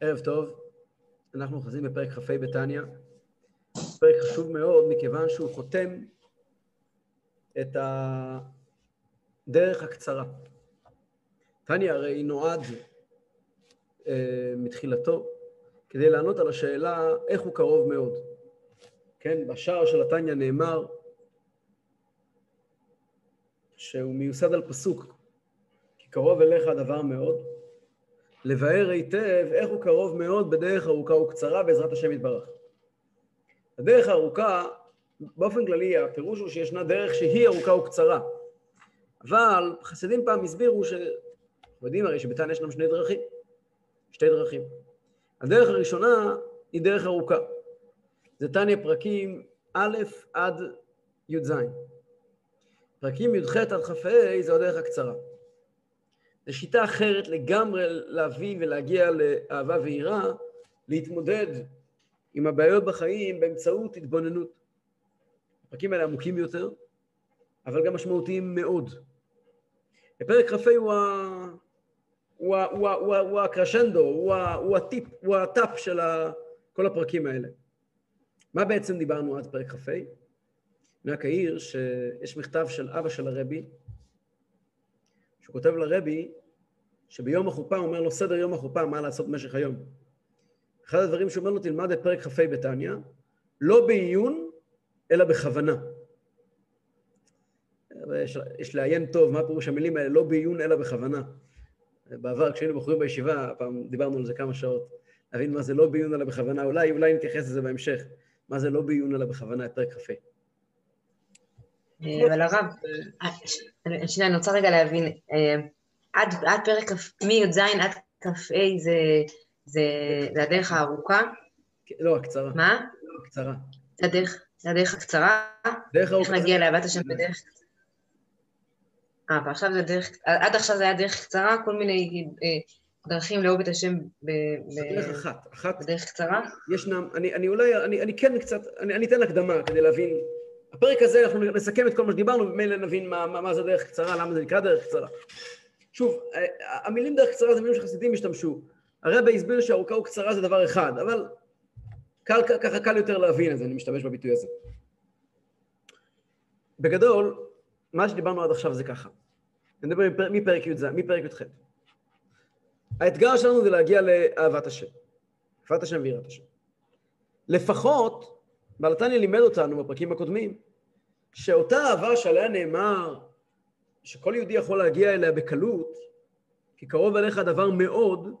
ערב טוב, אנחנו אוחזים בפרק כ"ה בתניא, פרק חשוב מאוד מכיוון שהוא חותם את הדרך הקצרה. תניא הרי נועד אה, מתחילתו כדי לענות על השאלה איך הוא קרוב מאוד. כן, בשער של התניא נאמר שהוא מיוסד על פסוק, כי קרוב אליך הדבר מאוד, לבאר היטב איך הוא קרוב מאוד בדרך ארוכה וקצרה בעזרת השם יתברך. הדרך הארוכה, באופן כללי הפירוש הוא שישנה דרך שהיא ארוכה וקצרה. אבל חסידים פעם הסבירו ש... אנחנו יודעים הרי שבתניא ישנם שני דרכים, שתי דרכים. הדרך הראשונה היא דרך ארוכה. זה תניא פרקים א' עד י"ז. פרקים י"ח עד כ"ה זו הדרך הקצרה. זו שיטה אחרת לגמרי להביא ולהגיע לאהבה ויראה, להתמודד עם הבעיות בחיים באמצעות התבוננות. הפרקים האלה עמוקים יותר, אבל גם משמעותיים מאוד. בפרק כ"ה הוא, ה... הוא, ה... הוא, ה... הוא, ה... הוא הקרשנדו, הוא, ה... הוא הטיפ, הוא הטאפ של ה... כל הפרקים האלה. מה בעצם דיברנו עד פרק כ"ה? אני רק אעיר שיש מכתב של אבא של הרבי, שהוא כותב לרבי שביום החופה הוא אומר לו סדר יום החופה, מה לעשות במשך היום. אחד הדברים שהוא אומר לו, תלמד את פרק כ"ה בתניא, לא בעיון, אלא בכוונה. יש, יש לעיין טוב מה פירוש המילים האלה, לא בעיון אלא בכוונה. בעבר כשהיינו בחורים בישיבה, פעם דיברנו על זה כמה שעות, להבין מה זה לא בעיון אלא בכוונה, אולי, אולי נתייחס לזה בהמשך, מה זה לא בעיון אלא בכוונה, את פרק כ"ה. אה, אבל הרב, אה, שנייה, אני רוצה רגע להבין, אה, עד, עד פרק מי"ז עד כ"ה זה, הדרך הארוכה? לא, הקצרה. מה? הקצרה. זה הדרך, הקצרה? דרך ארוכה. איך נגיע לאהבת השם בדרך אה, ועכשיו זה דרך, עד עכשיו זה היה דרך קצרה, כל מיני דרכים לאהוב את השם ב... דרך אחת, אחת. בדרך קצרה? ישנם, אני, אני אולי, אני, אני כן קצת, אני, אני אתן הקדמה כדי להבין בפרק הזה אנחנו נסכם את כל מה שדיברנו, וממילא נבין מה, מה, מה זה דרך קצרה, למה זה נקרא דרך קצרה. שוב, המילים דרך קצרה זה מילים שחסידים השתמשו. הרבה הסביר שארוכה וקצרה זה דבר אחד, אבל קל, ככה קל יותר להבין, אז אני משתמש בביטוי הזה. בגדול, מה שדיברנו עד עכשיו זה ככה. אני מדבר מפרק י"ז, מפרק י"ח. האתגר שלנו זה להגיע לאהבת השם. אהבת השם ויראת השם. לפחות בעל התניא לימד אותנו בפרקים הקודמים, שאותה אהבה שעליה נאמר שכל יהודי יכול להגיע אליה בקלות, כי קרוב אליך הדבר מאוד,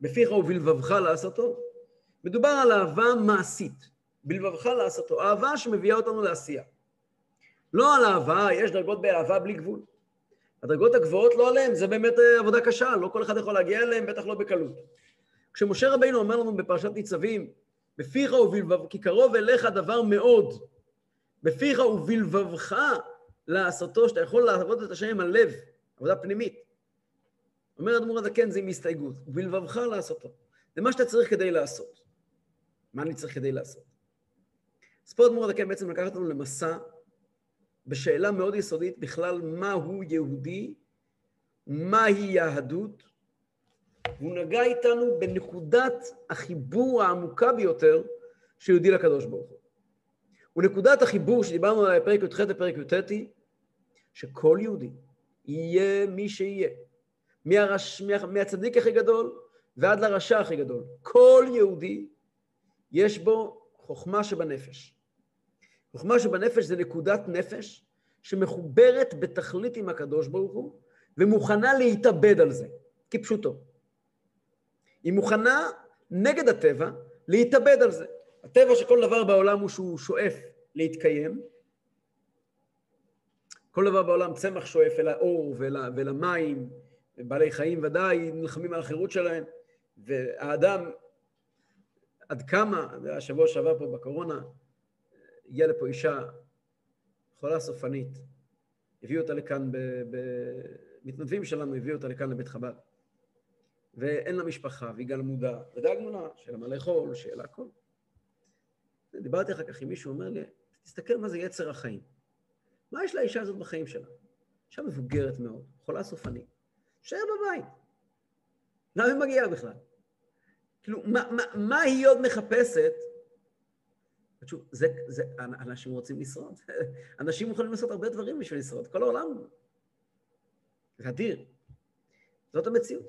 בפיך ובלבבך לעשותו. מדובר על אהבה מעשית, בלבבך לעשותו, אהבה שמביאה אותנו לעשייה. לא על אהבה, יש דרגות באהבה בלי גבול. הדרגות הגבוהות לא עליהן, זה באמת אה, עבודה קשה, לא כל אחד יכול להגיע אליהן, בטח לא בקלות. כשמשה רבינו אומר לנו בפרשת ניצבים, בפיך ובלבבך, כי קרוב אליך דבר מאוד. בפיך ובלבבך לעשותו, שאתה יכול לעבוד את השם עם הלב, עבודה פנימית. אומר אדמו"ר הזקן זה עם הסתייגות, ובלבבך לעשותו. זה מה שאתה צריך כדי לעשות. מה אני צריך כדי לעשות? אז פה אדמו"ר הזקן בעצם לקח אותנו למסע בשאלה מאוד יסודית בכלל מהו יהודי, מהי יהדות, והוא נגע איתנו בנקודת החיבור העמוקה ביותר שיהודי לקדוש ברוך הוא. ונקודת החיבור שדיברנו עליה בפרק י"ח ופרק י"ט היא שכל יהודי יהיה מי שיהיה, מהרש... מה... מהצדיק הכי גדול ועד לרשע הכי גדול. כל יהודי יש בו חוכמה שבנפש. חוכמה שבנפש זה נקודת נפש שמחוברת בתכלית עם הקדוש ברוך הוא ומוכנה להתאבד על זה, כפשוטו. היא מוכנה נגד הטבע להתאבד על זה. הטבע שכל דבר בעולם הוא שהוא שואף להתקיים. כל דבר בעולם, צמח שואף אל האור ואל, ואל המים, בעלי חיים ודאי נלחמים על החירות שלהם, והאדם, עד כמה, השבוע שעבר פה בקורונה, הגיעה לפה אישה חולה סופנית, הביאו אותה לכאן, במתנדבים שלנו הביאו אותה לכאן לבית חב"ד. ואין לה משפחה, והיא גלמודה, ודאגנו לה, שיהיה לה מה לאכול, שיהיה לה הכל. דיברתי אחר כך עם מישהו, אומר לי, תסתכל מה זה יצר החיים. מה יש לאישה הזאת בחיים שלה? אישה מבוגרת מאוד, חולה סופנית, תשאר בבית. למה היא מגיעה בכלל? כאילו, מה, מה, מה היא עוד מחפשת? שוב, זה, זה, אנשים רוצים לשרוד. אנשים מוכנים לעשות הרבה דברים בשביל לשרוד. כל העולם זה אדיר. זאת המציאות.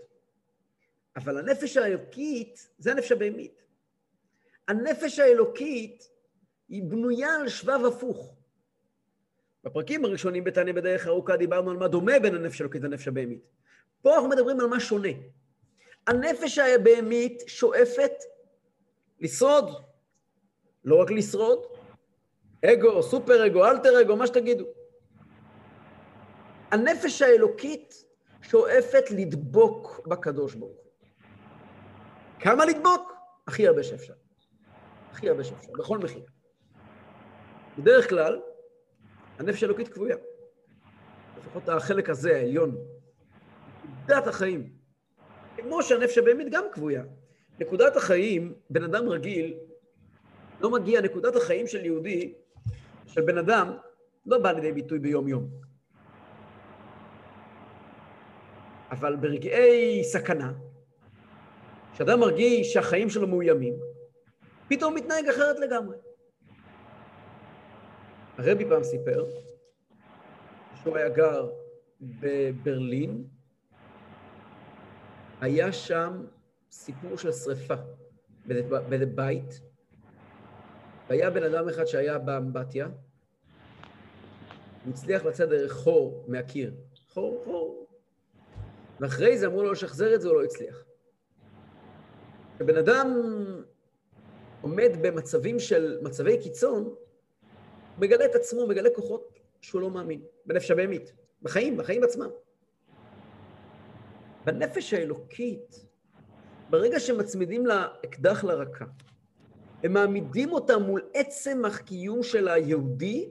אבל הנפש האלוקית, זה הנפש הבהמית. הנפש האלוקית היא בנויה על שבב הפוך. בפרקים הראשונים בתניא בדרך ארוכה דיברנו על מה דומה בין הנפש האלוקית לנפש הבהמית. פה אנחנו מדברים על מה שונה. הנפש הבהמית שואפת לשרוד, לא רק לשרוד, אגו, סופר אגו, אלטר אגו, מה שתגידו. הנפש האלוקית שואפת לדבוק בקדוש ברוך הוא. כמה לדבוק? הכי הרבה שאפשר. הכי הרבה שאפשר, בכל מחיר. בדרך כלל, הנפש האלוקית כבויה. לפחות החלק הזה, העליון. נקודת החיים. כמו שהנפש הבהמית גם כבויה. נקודת החיים, בן אדם רגיל, לא מגיע, נקודת החיים של יהודי, של בן אדם, לא באה לידי ביטוי ביום-יום. אבל ברגעי סכנה, כשאדם מרגיש שהחיים שלו מאוימים, פתאום מתנהג אחרת לגמרי. הרבי פעם סיפר שהוא היה גר בברלין, היה שם סיפור של שריפה באיזה בית, והיה בן אדם אחד שהיה באמבטיה, הוא הצליח לצאת דרך חור מהקיר. חור, חור. ואחרי זה אמרו לו לשחזר את זה, הוא לא הצליח. כשבן אדם עומד במצבים של, מצבי קיצון, מגלה את עצמו, מגלה כוחות שהוא לא מאמין, בנפש הבהמית, בחיים, בחיים עצמם. בנפש האלוקית, ברגע שמצמידים לה אקדח לרקה, הם מעמידים אותה מול עצם הקיום של היהודי,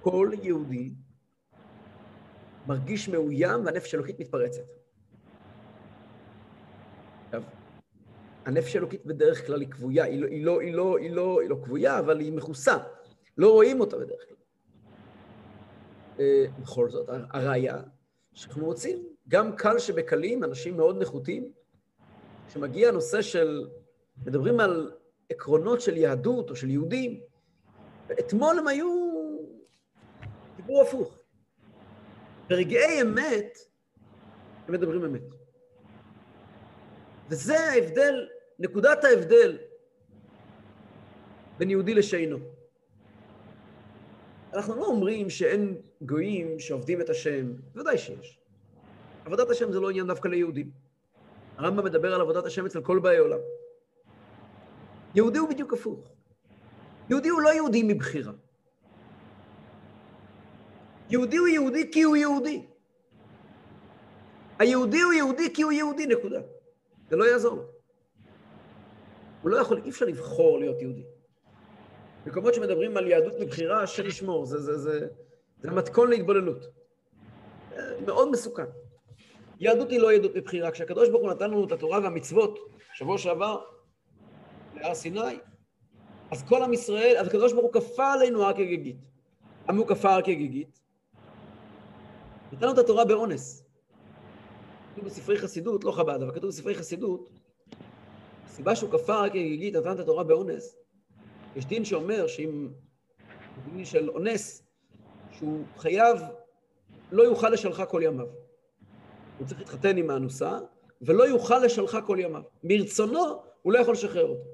כל יהודי מרגיש מאוים והנפש האלוקית מתפרצת. עכשיו, הנפש האלוקית בדרך כלל היא כבויה, היא לא, היא לא, היא לא, היא לא, היא לא כבויה, אבל היא מכוסה. לא רואים אותה בדרך כלל. אה, בכל זאת, הראיה שאנחנו רוצים, גם קל שבקלים, אנשים מאוד נחותים, כשמגיע הנושא של, מדברים על עקרונות של יהדות או של יהודים, ואתמול הם היו, דיברו הפוך. ברגעי אמת, הם מדברים אמת. וזה ההבדל, נקודת ההבדל בין יהודי לשאינו. אנחנו לא אומרים שאין גויים שעובדים את השם, בוודאי שיש. עבודת השם זה לא עניין דווקא ליהודים. הרמב"ם מדבר על עבודת השם אצל כל באי עולם. יהודי הוא בדיוק הפוך. יהודי הוא לא יהודי מבחירה. יהודי הוא יהודי כי הוא יהודי. היהודי הוא יהודי כי הוא יהודי, נקודה. זה לא יעזור לו. הוא לא יכול, אי אפשר לבחור להיות יהודי. מקומות שמדברים על יהדות מבחירה, השם ישמור, זה, זה, זה, זה מתכון להתבוללות. מאוד מסוכן. יהדות היא לא יהדות מבחירה. כשהקדוש ברוך הוא נתן לנו את התורה והמצוות, שבוע שעבר, להר סיני, אז כל עם ישראל, אז הקדוש ברוך הוא כפה עלינו הר כגיגית. למה הוא כפה הר כגיגית? נתן לנו את התורה באונס. כתוב בספרי חסידות, לא חב"ד, אבל כתוב בספרי חסידות, הסיבה שהוא כפה הר כגיגית, נתן את התורה באונס, יש דין שאומר שאם, דין של אונס, שהוא חייב, לא יוכל לשלחה כל ימיו. הוא צריך להתחתן עם האנוסה, ולא יוכל לשלחה כל ימיו. מרצונו, הוא לא יכול לשחרר אותו.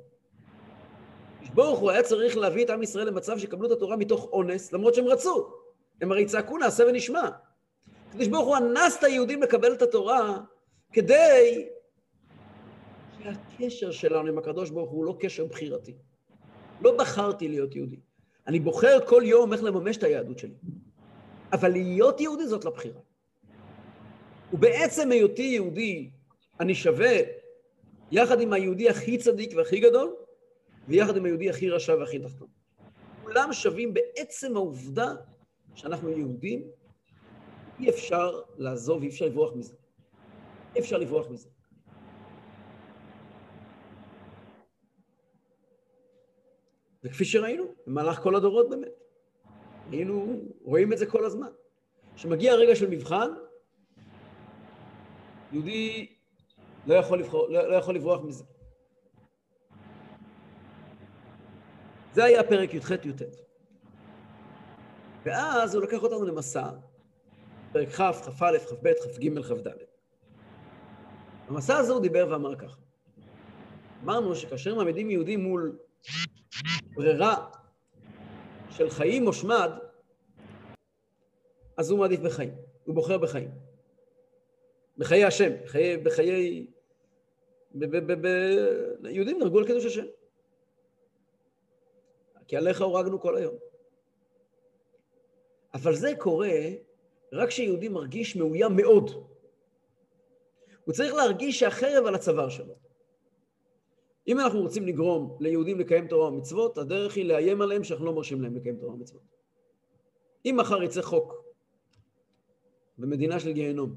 ברוך הוא היה צריך להביא את עם ישראל למצב שיקבלו את התורה מתוך אונס, למרות שהם רצו. הם הרי צעקו נעשה ונשמע. הקדוש ברוך הוא אנס את היהודים לקבל את התורה כדי שהקשר שלנו עם הקדוש ברוך הוא לא קשר בחירתי. לא בחרתי להיות יהודי. אני בוחר כל יום איך לממש את היהדות שלי. אבל להיות יהודי זאת לא בחירה. ובעצם היותי יהודי, אני שווה יחד עם היהודי הכי צדיק והכי גדול, ויחד עם היהודי הכי רשע והכי תחתון. כולם שווים בעצם העובדה שאנחנו יהודים, אי אפשר לעזוב, אי אפשר לברוח מזה. אי אפשר לברוח מזה. וכפי שראינו, במהלך כל הדורות באמת. היינו רואים את זה כל הזמן. כשמגיע הרגע של מבחן, יהודי לא יכול, לבחור, לא, לא יכול לברוח מזה. זה היה פרק י"ח-י"ט. ואז הוא לקח אותנו למסע, פרק כ', כ"א, כ"ב, כ"ג, כ"ד. במסע הזה הוא דיבר ואמר ככה. אמרנו שכאשר מעמידים יהודי מול ברירה של חיים או שמד, אז הוא מעדיף בחיים, הוא בוחר בחיים. בחיי השם, בחיי... בחיי... ב, ב, ב, ב... יהודים נהרגו על קידוש השם. כי עליך הורגנו כל היום. אבל זה קורה רק כשיהודי מרגיש מאוים מאוד. הוא צריך להרגיש שהחרב על הצוואר שלו. אם אנחנו רוצים לגרום ליהודים לקיים תורה ומצוות, הדרך היא לאיים עליהם שאנחנו לא מרשים להם לקיים תורה ומצוות. אם מחר יצא חוק במדינה של גיהנום,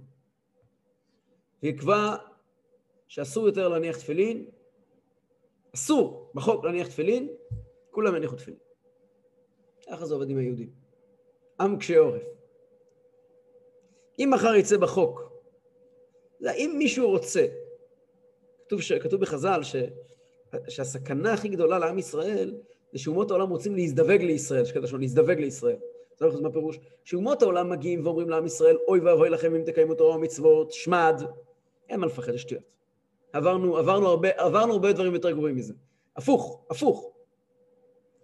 ויקבע שאסור יותר להניח תפילין, אסור בחוק להניח תפילין, כולם יניחו תפילין. ככה זה עובד עם היהודים. עם קשה עורף. אם מחר יצא בחוק, אם מישהו רוצה, כתוב, ש, כתוב בחז"ל ש, שהסכנה הכי גדולה לעם ישראל זה שאומות העולם רוצים להזדווג לישראל, שקטע שלנו, להזדווג לישראל. זה מה פירוש? שאומות העולם מגיעים ואומרים לעם ישראל, אוי ואבוי לכם אם תקיימו תורה ומצוות, שמד. אין מה לפחד, זה שטויות. עברנו, עברנו, הרבה, עברנו הרבה דברים יותר גרועים מזה. הפוך, הפוך.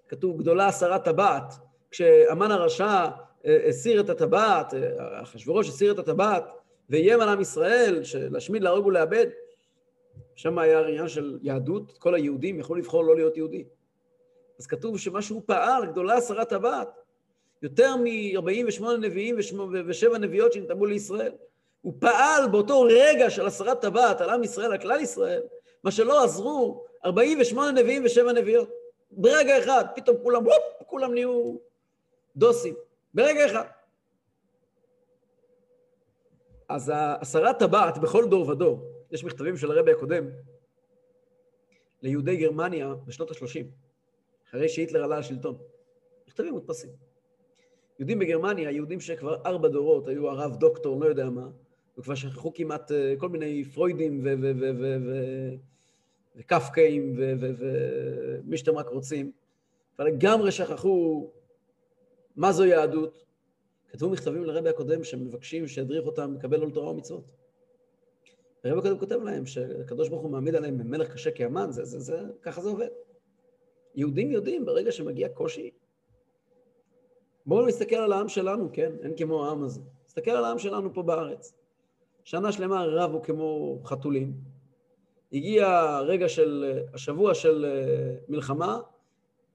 כתוב גדולה הסרת טבעת, כשהמן הרשע אה, הסיר את הטבעת, אה, אחשוורוש הסיר את הטבעת, ואיים על עם ישראל, להשמיד, להרוג ולאבד, שם היה עניין של יהדות, כל היהודים יכלו לבחור לא להיות יהודי. אז כתוב שמה שהוא פעל, גדולה הסרת טבעת, יותר מ-48 נביאים ושבע נביאות שנתאמו לישראל. הוא פעל באותו רגע של הסרת טבעת על עם ישראל, על כלל ישראל, מה שלא עזרו 48 נביאים ושבע נביאות. ברגע אחד, פתאום כולם, וופ, כולם נהיו דוסים. ברגע אחד. אז הסרת טבעת בכל דור ודור, יש מכתבים של הרבי הקודם ליהודי גרמניה בשנות ה-30, אחרי שהיטלר עלה לשלטון. מכתבים מודפסים. יהודים בגרמניה, יהודים שכבר ארבע דורות, היו הרב דוקטור, לא יודע מה, וכבר שכחו כמעט אה, כל מיני פרוידים וקפקאים ומי שאתם רק רוצים, כבר לגמרי שכחו מה זו יהדות. כתבו מכתבים לרבי הקודם שמבקשים שידריך אותם לקבל עול תורה ומצוות. הרבי הקודם כותב להם שהקדוש ברוך הוא מעמיד עליהם מלך קשה כאמן, זה, זה, זה, ככה זה עובד. יהודים יודעים ברגע שמגיע קושי. בואו נסתכל על העם שלנו, כן? אין כמו העם הזה. נסתכל על העם שלנו פה בארץ. שנה שלמה רבו כמו חתולים. הגיע הרגע של, השבוע של אה, מלחמה,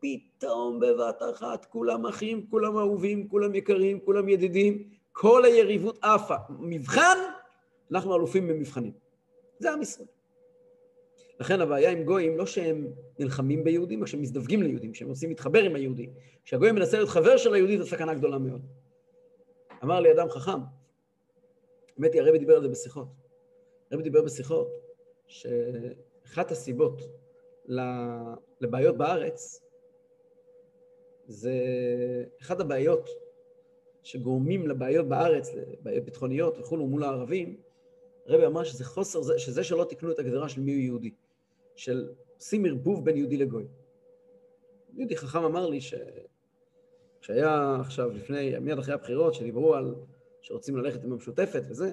פתאום בבת אחת כולם אחים, כולם אהובים, כולם יקרים, כולם ידידים, כל היריבות עפה. מבחן, אנחנו אלופים במבחנים. זה עם ישראל. לכן הבעיה עם גויים, לא שהם נלחמים ביהודים, רק שהם מזדווגים ליהודים, שהם רוצים להתחבר עם היהודי. כשהגוי מנסה להיות חבר של היהודי, זו סכנה גדולה מאוד. אמר לי אדם חכם, האמת היא, הרבי דיבר על זה בשיחות. הרבי דיבר בשיחות שאחת הסיבות לבעיות בארץ זה אחת הבעיות שגורמים לבעיות בארץ, לבעיות ביטחוניות וכולו מול הערבים, הרבי אמר שזה חוסר, שזה שלא תקנו את הגדרה של מיהו יהודי, של עושים ערבוב בין יהודי לגוי. יהודי חכם אמר לי שכשהיה עכשיו, לפני, מיד אחרי הבחירות, שדיברו על שרוצים ללכת עם המשותפת וזה,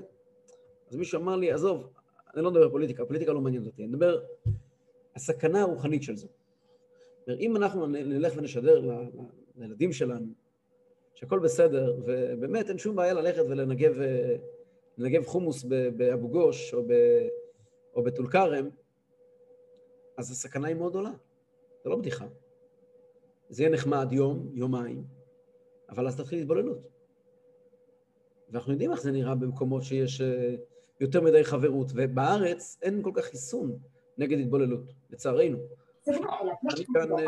אז מישהו אמר לי, עזוב, אני לא מדבר פוליטיקה, פוליטיקה לא מעניינת אותי, אני מדבר, הסכנה הרוחנית של זה. אם אנחנו נלך ונשדר לילדים שלנו שהכל בסדר, ובאמת אין שום בעיה ללכת ולנגב חומוס באבו גוש או, או בטול כרם, אז הסכנה היא מאוד גדולה. זה לא בדיחה. זה יהיה נחמד יום, יומיים, אבל אז תתחיל התבוללות. ואנחנו יודעים איך זה נראה במקומות שיש אה, יותר מדי חברות, ובארץ אין כל כך חיסון נגד התבוללות, לצערנו. אני כאן אה,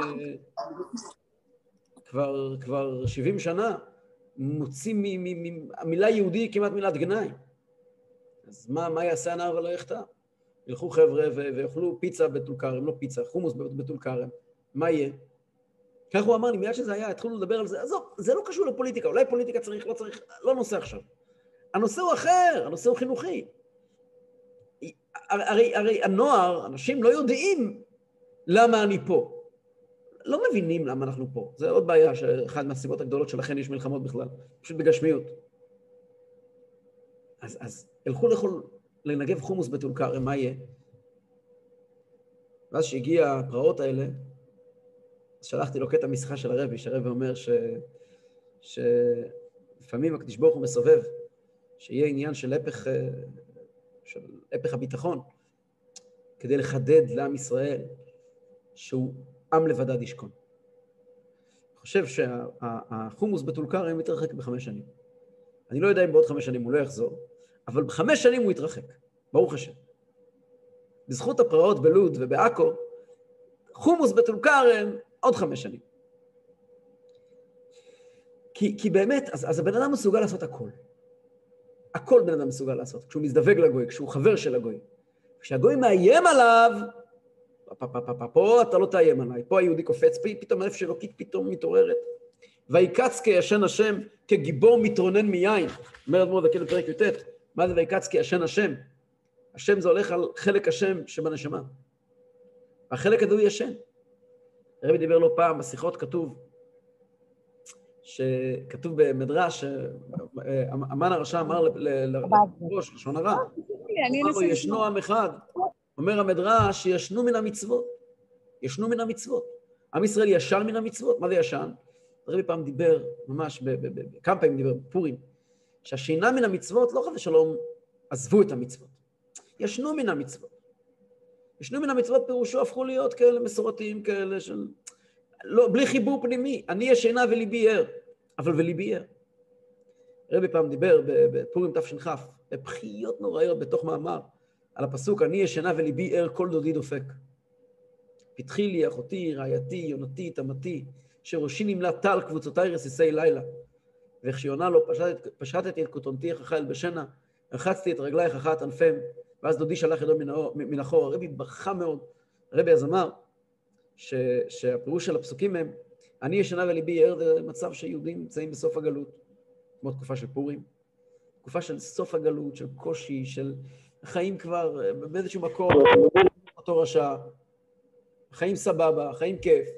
כבר, כבר 70 שנה מוציא מהמילה יהודי כמעט מילת גנאי. אז מה, מה יעשה הנער ולא יחטא? ילכו חבר'ה ויאכלו פיצה בטול כרם, לא פיצה, חומוס בטול כרם, מה יהיה? כך הוא אמר לי, מיד שזה היה, התחלנו לדבר על זה, עזוב, זה לא קשור לפוליטיקה, אולי פוליטיקה צריך, לא צריך, לא נושא עכשיו. הנושא הוא אחר, הנושא הוא חינוכי. הרי, הרי הנוער, אנשים לא יודעים למה אני פה. לא מבינים למה אנחנו פה. זה עוד בעיה, שאחת מהסיבות הגדולות שלכן יש מלחמות בכלל, פשוט בגשמיות. אז, אז הלכו לאכול, לנגב חומוס בטול כרם, מה יהיה? ואז שהגיע הפרעות האלה, אז שלחתי לו קטע משיחה של הרבי, שהרבי אומר ש... שלפעמים הקדוש ברוך הוא מסובב, שיהיה עניין של הפך, אה, של הפך הביטחון, כדי לחדד לעם ישראל שהוא עם לבדד ישכון. אני חושב שהחומוס בטול כרם מתרחק בחמש שנים. אני לא יודע אם בעוד חמש שנים הוא לא יחזור, אבל בחמש שנים הוא יתרחק, ברוך השם. בזכות הפרעות בלוד ובעכו, חומוס בטול כרם עוד חמש שנים. כי, כי באמת, אז, אז הבן אדם מסוגל לעשות הכל. הכל בן אדם מסוגל לעשות. כשהוא מזדווג לגוי, כשהוא חבר של הגוי. כשהגוי מאיים עליו, פה, פה, פה, פה, פה אתה לא תאיים עליי. פה היהודי קופץ, פתאום הנפש אלוקית פתאום מתעוררת. ויקץ כישן השם, כגיבור מתרונן מיין. אומר אדמו"ר דקל בפרק י"ט, מה זה ויקץ כישן השם? השם זה הולך על חלק השם שבנשמה. החלק הזה הוא ישן. הרבי דיבר לא פעם, בשיחות כתוב, שכתוב במדרש, המן הרשע אמר לראש, לשון הרע, אמר לו, ישנו עם אחד. אומר המדרש, שישנו מן המצוות. ישנו מן המצוות. עם ישראל ישן מן המצוות. מה זה ישן? הרבי פעם דיבר, ממש, כמה פעמים דיבר בפורים, שהשינה מן המצוות, לא חס ושלום עזבו את המצוות. ישנו מן המצוות. ישנו מן המצוות פירושו הפכו להיות כאלה מסורתיים כאלה של... לא, בלי חיבור פנימי. אני ישנה וליבי ער, אבל וליבי ער. רבי פעם דיבר בפורים תש"כ, בבכיות נוראיות בתוך מאמר, על הפסוק, אני ישנה וליבי ער, כל דודי דופק. פתחי לי, אחותי, רעייתי, יונתי, תמתי, שראשי נמלא טל, קבוצותיי רסיסי לילה. וכשעונה לו, פשט, פשטתי את כותונתי יחכה אל בשנה, רחצתי את רגלייך אחת ענפיהם, ואז דודי שלח ידו מן החור. הרבי בכה מאוד. הרבי אז אמר ש, שהפירוש של הפסוקים הם, אני ישנה וליבי ער, זה מצב שיהודים נמצאים בסוף הגלות, כמו תקופה של פורים, תקופה של סוף הגלות, של קושי, של חיים כבר באיזשהו מקום, אותו רשע, חיים סבבה, חיים כיף.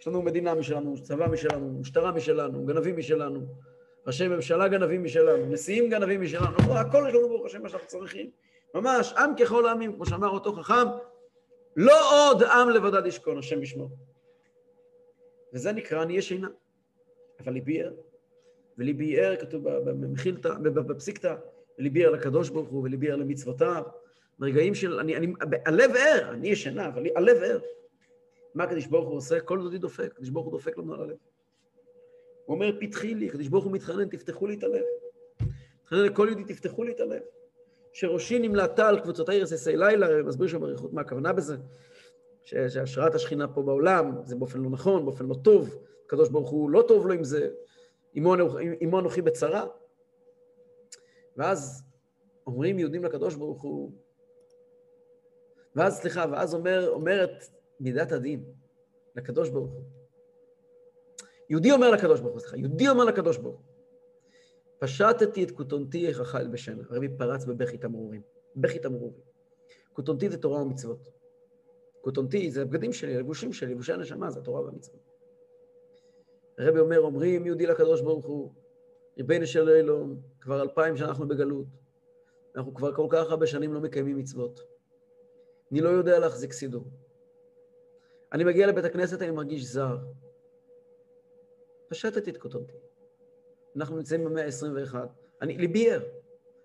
יש לנו מדינה משלנו, צבא משלנו, משטרה משלנו, גנבים משלנו, ראשי ממשלה גנבים משלנו, נשיאים גנבים משלנו, הכל יש לנו ברוך השם מה שאנחנו צריכים. ממש, עם ככל העמים, כמו שאמר אותו חכם, לא עוד עם לבדד ישכון, השם ישמור. וזה נקרא אני ישנה. אבל ליבי ער. וליבי ער, כתוב במחילתא, בפסיקתא, וליבי ער לקדוש ברוך הוא, וליבי ער למצוותיו. ברגעים של, אני, אני, הלב ער, אני ישנה, אבל הלב ער. מה הקדוש ברוך הוא עושה? כל דודי דופק, הקדוש ברוך הוא דופק לנו על הלב. הוא אומר, פתחי לי, הקדוש ברוך הוא מתחנן, תפתחו לי את הלב. מתחנן לכל יהודי, תפתחו לי את הלב. שראשי נמלטה על קבוצותי רסיסי לילה, מסביר שם באריכות מה הכוונה בזה, שהשראת השכינה פה בעולם, זה באופן לא נכון, באופן לא טוב, הקדוש ברוך הוא לא טוב לו עם זה, עמו אנוכי בצרה. ואז אומרים יהודים לקדוש ברוך הוא, ואז, סליחה, ואז אומר, אומרת מידת הדין לקדוש ברוך הוא. יהודי אומר לקדוש ברוך הוא, סליחה, יהודי אומר לקדוש ברוך הוא, פשטתי את כותונתי אל בשנה. הרבי פרץ בבכי תמרורים. בכי תמרורים. כותונתי זה תורה ומצוות. כותונתי זה הבגדים שלי, הלבושים שלי, לבושי הנשמה זה התורה והמצוות. הרבי אומר, אומרים יהודי לקדוש ברוך הוא, ריבנו של אלוהים, כבר אלפיים שאנחנו בגלות, אנחנו כבר כל כך הרבה שנים לא מקיימים מצוות. אני לא יודע להחזיק סידור. אני מגיע לבית הכנסת, אני מרגיש זר. פשטתי את כותונתי. אנחנו נמצאים במאה ה-21. אני, ליבי ער,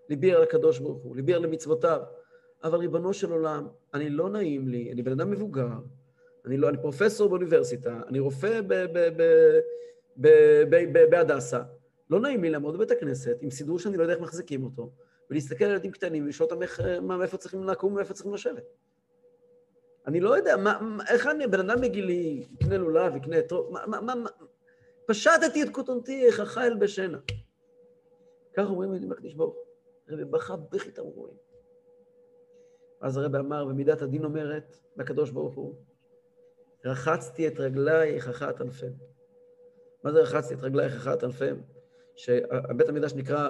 ליבי ער לקדוש ברוך הוא, ליבי ער למצוותיו. אבל ריבונו של עולם, אני לא נעים לי, אני בן אדם מבוגר, אני, לא, אני פרופסור באוניברסיטה, אני רופא בהדסה. לא נעים לי לעמוד בבית הכנסת עם סידור שאני לא יודע איך מחזיקים אותו, ולהסתכל על ילדים קטנים ולשאול אותם איך, מה, מאיפה צריכים לקום ומאיפה צריכים לשבת. אני לא יודע, מה, איך אני, בן אדם בגילי, יקנה לולב, יקנה את... מה, מה, מה, פשטתי את כותונתי, איך אכל בשנה. כך אומרים יהודים לקדיש ברוך רבי בכה בכי תמרורים. אז הרבי אמר, ומידת הדין אומרת לקדוש ברוך הוא, רחצתי את רגלייך אחת ענפיהם. מה זה רחצתי את רגלייך אחת ענפיהם? שבית המקדש נקרא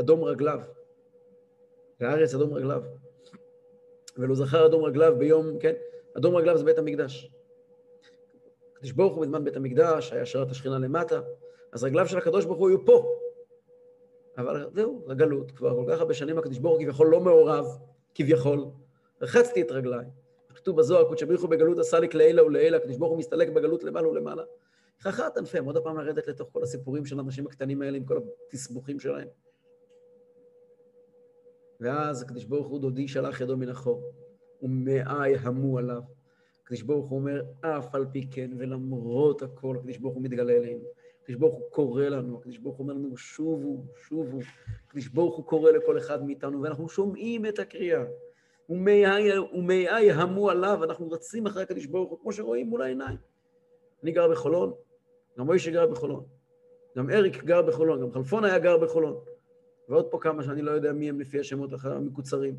אדום רגליו. והארץ אדום רגליו. ולא זכר אדום רגליו ביום, כן? אדום רגליו זה בית המקדש. הקדוש ברוך הוא בזמן בית המקדש, היה שרת השכינה למטה, אז רגליו של הקדוש ברוך הוא היו פה. אבל זהו, הגלות, כבר כל כך הרבה שנים הקדוש ברוך הוא כביכול לא מעורב, כביכול. רחצתי את רגליי. כתוב בזוהר, קודשא בריך הוא בגלות עשה לי כלעילה ולעילה, הקדוש ברוך הוא מסתלק בגלות למעלה ולמעלה. חכת ענפיהם, עוד פעם לרדת לתוך כל הסיפורים של האנשים הקטנים האלה עם כל התסבוכים שלהם. ואז הקדוש ברוך הוא דודי שלח ידו מן החור, ומאי המו עליו. הקדוש ברוך הוא אומר, אף על פי כן, ולמרות הכל, הקדוש ברוך הוא מתגלה אלינו. הקדוש ברוך הוא קורא לנו, הקדוש ברוך הוא אומר לנו, שובו, שובו. הקדוש ברוך הוא קורא לכל אחד מאיתנו, ואנחנו שומעים את הקריאה. ומאי המו עליו, אנחנו רצים אחרי הקדוש ברוך הוא, כמו שרואים מול העיניים. אני גר בחולון, גם מוישה גר בחולון, גם אריק גר בחולון, גם חלפון היה גר בחולון. ועוד פה כמה שאני לא יודע מי הם לפי השמות המקוצרים.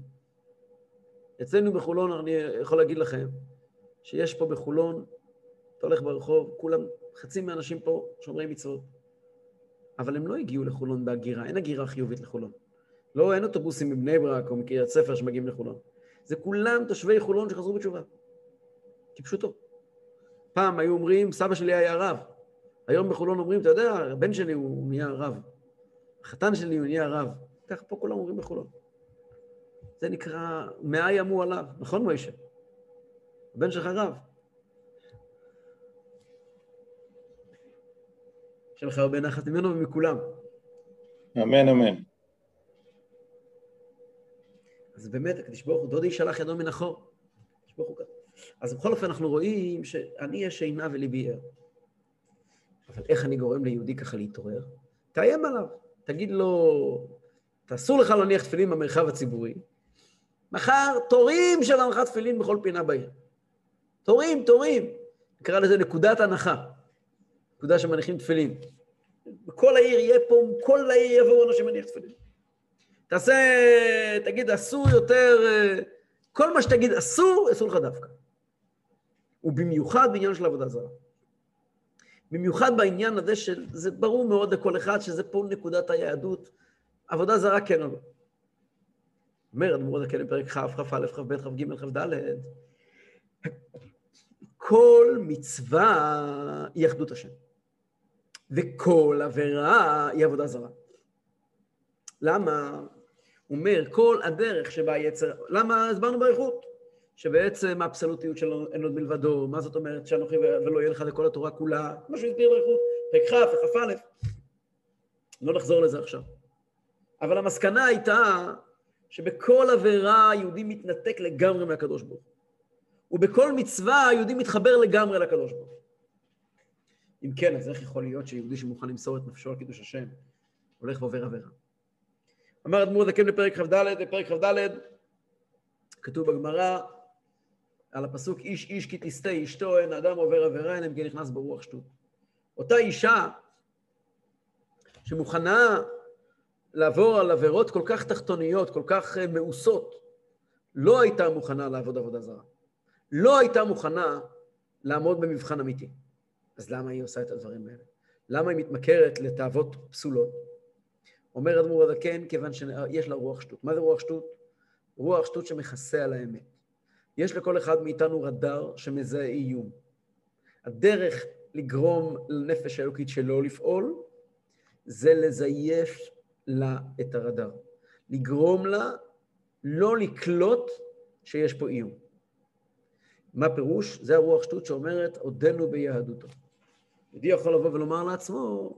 אצלנו בחולון, אני יכול להגיד לכם, שיש פה בחולון, אתה הולך ברחוב, כולם, חצי מהאנשים פה שומרי מצוות. אבל הם לא הגיעו לחולון בהגירה, אין הגירה חיובית לחולון. לא, אין אוטובוסים מבני ברק או מקריית ספר שמגיעים לחולון. זה כולם תושבי חולון שחזרו בתשובה. כפשוטו. פעם היו אומרים, סבא שלי היה רב. היום בחולון אומרים, אתה יודע, הבן שלי הוא נהיה רב. החתן שלי הוא נהיה רב. ככה פה כולם אומרים בחולון. זה נקרא, מאה ימו עליו, נכון מוישה? הבן שלך רב. יש לך הרבה נחת ממנו ומכולם. אמן, אמן. אז באמת, הקדוש ברוך הוא, דודי שלח ידו מן החור. אז בכל אופן אנחנו רואים שאני יש עינה וליבי ער. אבל איך אני גורם ליהודי ככה להתעורר? תאיים עליו, תגיד לו, אסור לך להניח תפילין במרחב הציבורי, מחר תורים של הנחת תפילין בכל פינה בעיר. תורים, תורים. נקרא לזה נקודת הנחה. נקודה שמניחים תפילין. בכל העיר יהיה פה, כל העיר יבואו אנשים להניח תפילין. תעשה, תגיד, אסור יותר, כל מה שתגיד אסור, אסור לך דווקא. ובמיוחד בעניין של עבודה זרה. במיוחד בעניין הזה שזה ברור מאוד לכל אחד שזה פה נקודת היהדות, עבודה זרה כן או לא. אומר אדמו"ר הזקן בפרק כ', כ"א, כ"ב, כ"ג, כ"ד, כל מצווה היא אחדות השם, וכל עבירה היא עבודה זרה. למה? הוא אומר, כל הדרך שבה יצר... למה הסברנו באריכות? שבעצם האבסולוטיות שלו אין עוד מלבדו, מה זאת אומרת שאנוכי ולא יהיה לך לכל התורה כולה, מה שהוא הסביר באריכות, פרק כ' וכ"א. לא נחזור לזה עכשיו. אבל המסקנה הייתה שבכל עבירה היהודי מתנתק לגמרי מהקדוש ברוך הוא. ובכל מצווה היהודי מתחבר לגמרי לקדוש ברוך הוא. אם כן, אז איך יכול להיות שיהודי שמוכן למסור את נפשו על קידוש השם, הולך ועובר עבירה? אמר אדמו"ר זקן בפרק כ"ד, בפרק כ"ד כתוב בגמרא על הפסוק איש איש כי תסטה אשתו, אין אדם עובר עבירה, אלא אם כן נכנס ברוח שטות. אותה אישה שמוכנה לעבור על עבירות כל כך תחתוניות, כל כך אה, מאוסות, לא הייתה מוכנה לעבוד עבודה זרה. לא הייתה מוכנה לעמוד במבחן אמיתי. אז למה היא עושה את הדברים האלה? למה היא מתמכרת לתאוות פסולות? אומר אדמו"ר הזקן, כיוון שיש לה רוח שטות. מה זה רוח שטות? רוח שטות שמכסה על האמת. יש לכל אחד מאיתנו רדאר שמזהה איום. הדרך לגרום לנפש האלוקית שלו לפעול, זה לזייף לה את הרדאר. לגרום לה לא לקלוט שיש פה איום. מה פירוש? זה הרוח שטות שאומרת, עודנו ביהדותו. יהודי יכול לבוא ולומר לעצמו,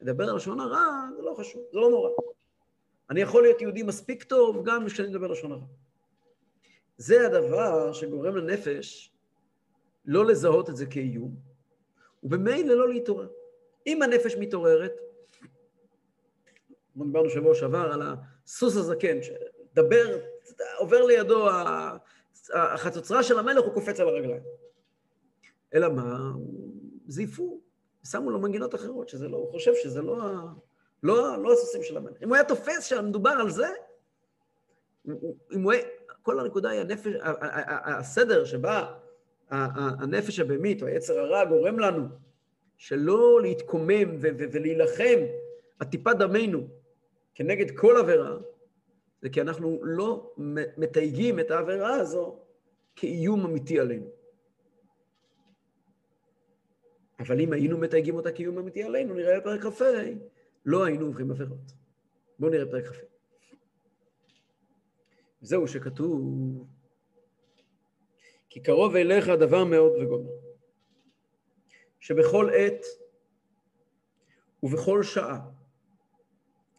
לדבר על לשון הרע, זה לא חשוב, זה לא נורא. אני יכול להיות יהודי מספיק טוב גם כשאני מדבר לשון הרע. זה הדבר שגורם לנפש לא לזהות את זה כאיום, ובמילא לא להתעורר. אם הנפש מתעוררת, כמו דיברנו שבוע שעבר על הסוס הזקן, שדבר, עובר לידו החצוצרה של המלך, הוא קופץ על הרגליים. אלא מה? זייפו, שמו לו מנגינות אחרות, שזה לא, הוא חושב שזה לא, לא, לא הסוסים של המלך. אם הוא היה תופס שמדובר על זה, אם הוא היה, כל הנקודה היא הנפש, הסדר שבה הנפש הבהמית או היצר הרע גורם לנו שלא להתקומם ולהילחם עד טיפת דמנו כנגד כל עבירה, זה כי אנחנו לא מתייגים את העבירה הזו כאיום אמיתי עלינו. אבל אם היינו מתייגים אותה קיום אמיתי עלינו, נראה בפרק כ"ה, לא היינו עוברים עבירות. בואו נראה פרק כ"ה. זהו שכתוב, כי קרוב אליך דבר מאוד וגומר, שבכל עת ובכל שעה,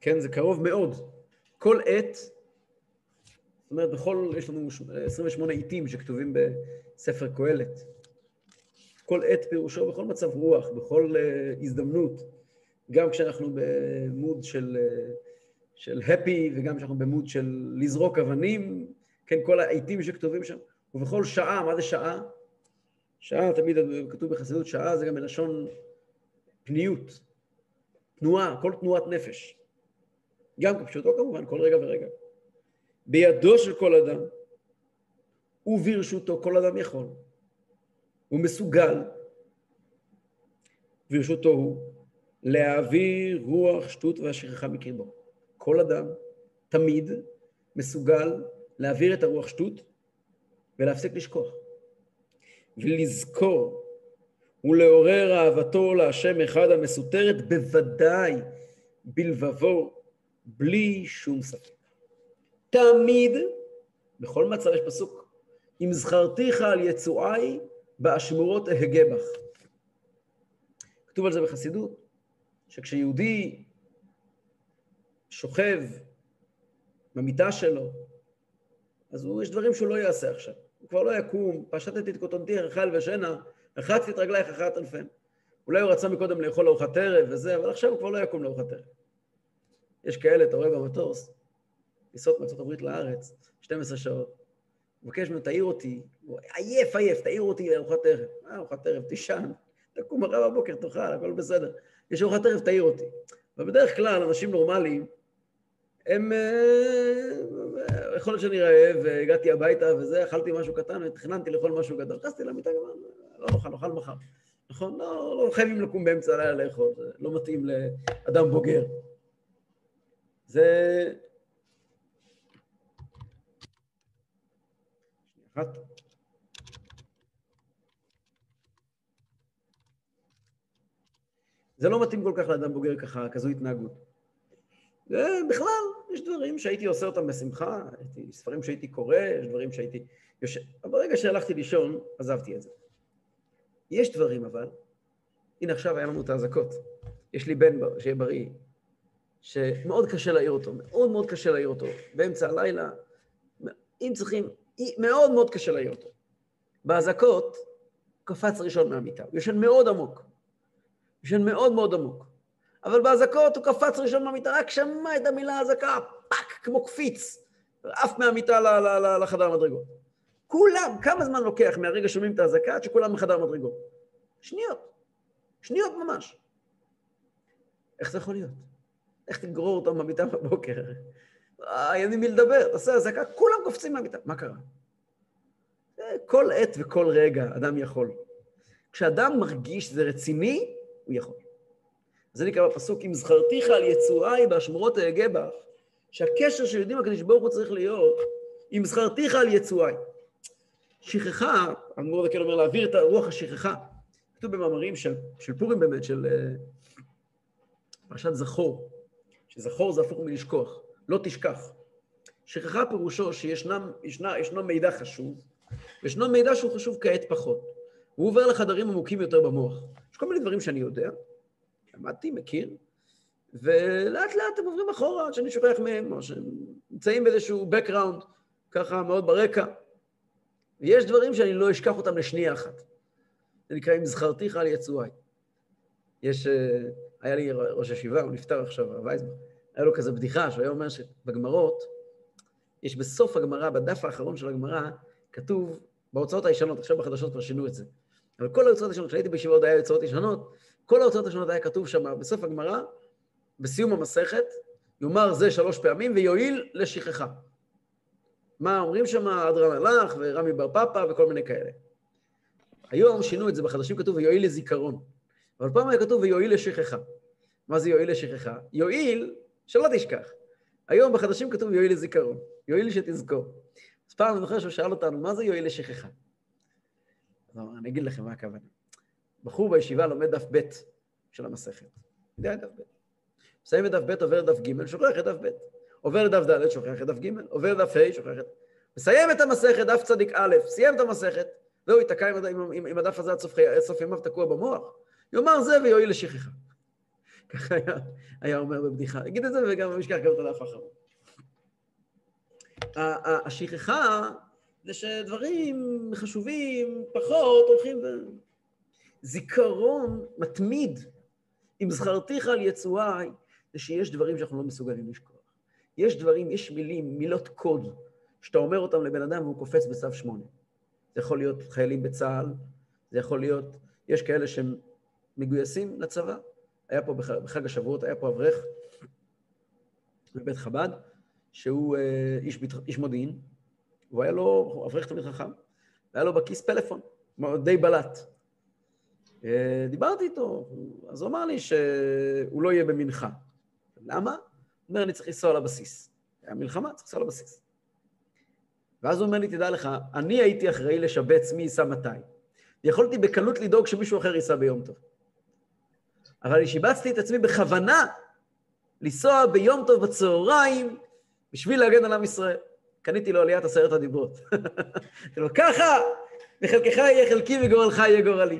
כן, זה קרוב מאוד, כל עת, זאת אומרת, בכל, יש לנו 28 עיתים שכתובים בספר קהלת. כל עת פירושו בכל מצב רוח, בכל uh, הזדמנות, גם כשאנחנו במוד של, uh, של happy וגם כשאנחנו במוד של לזרוק אבנים, כן, כל העיתים שכתובים שם, ובכל שעה, מה זה שעה? שעה, תמיד כתוב בחסידות, שעה זה גם מלשון פניות, תנועה, כל תנועת נפש. גם כפשוטו כמובן, כל רגע ורגע. בידו של כל אדם וברשותו, כל אדם יכול. הוא מסוגל, ברשותו הוא, להעביר רוח שטות והשכחה מקרבו. כל אדם, תמיד, מסוגל להעביר את הרוח שטות ולהפסיק לשכוח. ולזכור ולעורר אהבתו להשם אחד המסותרת בוודאי בלבבו, בלי שום ספק. תמיד, בכל מצב יש פסוק, אם זכרתיך על יצואי, באשמורות אהגה בך. כתוב על זה בחסידות, שכשיהודי שוכב במיטה שלו, אז הוא, יש דברים שהוא לא יעשה עכשיו. הוא כבר לא יקום, פשטתי את קוטנתי, אכל ושנה, רחצתי את רגלייך אחת אלפן. אולי הוא רצה מקודם לאכול ארוחת ערב וזה, אבל עכשיו הוא כבר לא יקום לארוחת ערב. יש כאלה, אתה רואה במטוס, טיסות מארצות הברית לארץ, 12 שעות, מבקש ממנו, תעיר אותי, הוא עייף, עייף, תעיר אותי לארוחת ערב. מה ארוחת ערב? תישן, תקום מחר בבוקר, תאכל, הכל בסדר. יש ארוחת ערב, תעיר אותי. ובדרך כלל, אנשים נורמליים, הם... אה, יכול להיות שאני רעב, והגעתי הביתה וזה, אכלתי משהו קטן ותכננתי לאכול משהו גדול. נכנסתי למיטה, לא נאכל, נאכל מחר. נכון? לא, לא חייבים לקום באמצע הלילה לאכול, זה לא מתאים לאדם בוגר. זה אחת. זה לא מתאים כל כך לאדם בוגר ככה, כזו התנהגות. ובכלל, יש דברים שהייתי עושה אותם בשמחה, הייתי, ספרים שהייתי קורא, יש דברים שהייתי יושב... אבל ברגע שהלכתי לישון, עזבתי את זה. יש דברים אבל, הנה עכשיו היה לנו את האזעקות. יש לי בן, שיהיה בריא, שמאוד קשה להעיר אותו, מאוד מאוד קשה להעיר אותו. באמצע הלילה, אם צריכים, מאוד מאוד קשה להעיר אותו. באזעקות, הוא קפץ ראשון מהמיטה, הוא ישן מאוד עמוק. ישן מאוד מאוד עמוק. אבל באזעקות הוא קפץ ראשון מהמיטה, רק שמע את המילה אזעקה, פאק, כמו קפיץ, עף מהמיטה לחדר מדרגות. כולם, כמה זמן לוקח מהרגע שומעים את האזעקה עד שכולם בחדר מדרגות? שניות. שניות ממש. איך זה יכול להיות? איך תגרור אותם במיטה בבוקר? אה, אין עם מי לדבר, תעשה אזעקה, כולם קופצים מהמיטה. מה קרה? כל עת וכל רגע אדם יכול. כשאדם מרגיש שזה רציני, הוא יכול. זה נקרא בפסוק, אם זכרתיך על יצואי באשמורות אהגה בך, שהקשר של יהודים הקדוש ברוך הוא צריך להיות, אם זכרתיך על יצואי. שכחה, האדמו"ר דקל אומר להעביר את הרוח השכחה. כתוב במאמרים של, של פורים באמת, של uh, פרשת זכור, שזכור זה הפוך מלשכוח. לא תשכח. שכחה פירושו שישנו מידע חשוב, וישנו מידע שהוא חשוב כעת פחות. הוא עובר לחדרים עמוקים יותר במוח. יש כל מיני דברים שאני יודע, למדתי, מכיר, ולאט לאט הם עוברים אחורה עד שאני שוכח מהם, או שהם נמצאים באיזשהו background, ככה מאוד ברקע. ויש דברים שאני לא אשכח אותם לשנייה אחת. זה נקרא אם זכרתיך על יצואי. יש, אה, היה לי ראש ישיבה, הוא נפטר עכשיו, הרב וייזמן. היה לו כזה בדיחה, שהוא היה אומר שבגמרות, יש בסוף הגמרא, בדף האחרון של הגמרא, כתוב, בהוצאות הישנות, עכשיו בחדשות כבר שינו את זה, אבל כל ההוצאות הישנות, כשהייתי בישיבה עוד היה הוצאות ישנות, כל ההוצאות הישנות היה כתוב שם, בסוף הגמרא, בסיום המסכת, יאמר זה שלוש פעמים ויועיל לשכחה. מה אומרים שם? אדרן הלך ורמי בר פפא וכל מיני כאלה. היום שינו את זה, בחדשים כתוב ויועיל לזיכרון. אבל פעם היה כתוב ויועיל לשכחה. מה זה יועיל לשכחה? יועיל שלא תשכח. היום בחדשים כתוב יועיל לזיכרון, יועיל שתזכור. אז פעם אני זוכר שהוא שאל אותנו, מה זה יועיל לשכחה? אז אני אגיד לכם מה הכוונה. בחור בישיבה לומד דף ב' של המסכת. יודע דף ב'. מסיים את דף ב', עובר לדף ג', שוכח את דף ב'. עובר לדף ד', שוכח את דף ג', עובר לדף ה', שוכח את... מסיים את המסכת, דף צדיק א', סיים את המסכת, והוא ייתקע עם, עם, עם, עם הדף הזה עד סוף, ימיו תקוע במוח, יאמר זה ויועיל לשכחה. ככה היה, היה אומר בבדיחה. אגיד את זה וגם משכח גם את הדף האחרון. השכחה זה שדברים חשובים פחות הולכים ו... זיכרון מתמיד, אם זכרתיך על יצואי, זה שיש דברים שאנחנו לא מסוגלים לשכוח. יש דברים, יש מילים, מילות קוד, שאתה אומר אותם לבן אדם והוא קופץ בצו שמונה. זה יכול להיות חיילים בצה"ל, זה יכול להיות, יש כאלה שהם מגויסים לצבא. היה פה בחג, בחג השבועות, היה פה אברך בבית חב"ד, שהוא אה, איש, איש מודיעין, והוא היה לו, אברך תמיד חכם, והיה לו בכיס פלאפון, די בלט. אה, דיברתי איתו, אז הוא אמר לי שהוא לא יהיה במנחה. למה? הוא אומר, אני צריך לנסוע לבסיס. היה מלחמה, צריך לנסוע לבסיס. ואז הוא אומר לי, תדע לך, אני הייתי אחראי לשבץ מי ייסע מתי. יכולתי בקלות לדאוג שמישהו אחר ייסע ביום טוב. אבל שיבצתי את עצמי בכוונה לנסוע ביום טוב בצהריים בשביל להגן על עם ישראל. קניתי לו עליית עשרת הדיברות. אמרתי לו, ככה, בחלקך יהיה חלקי וגורלך יהיה גורלי.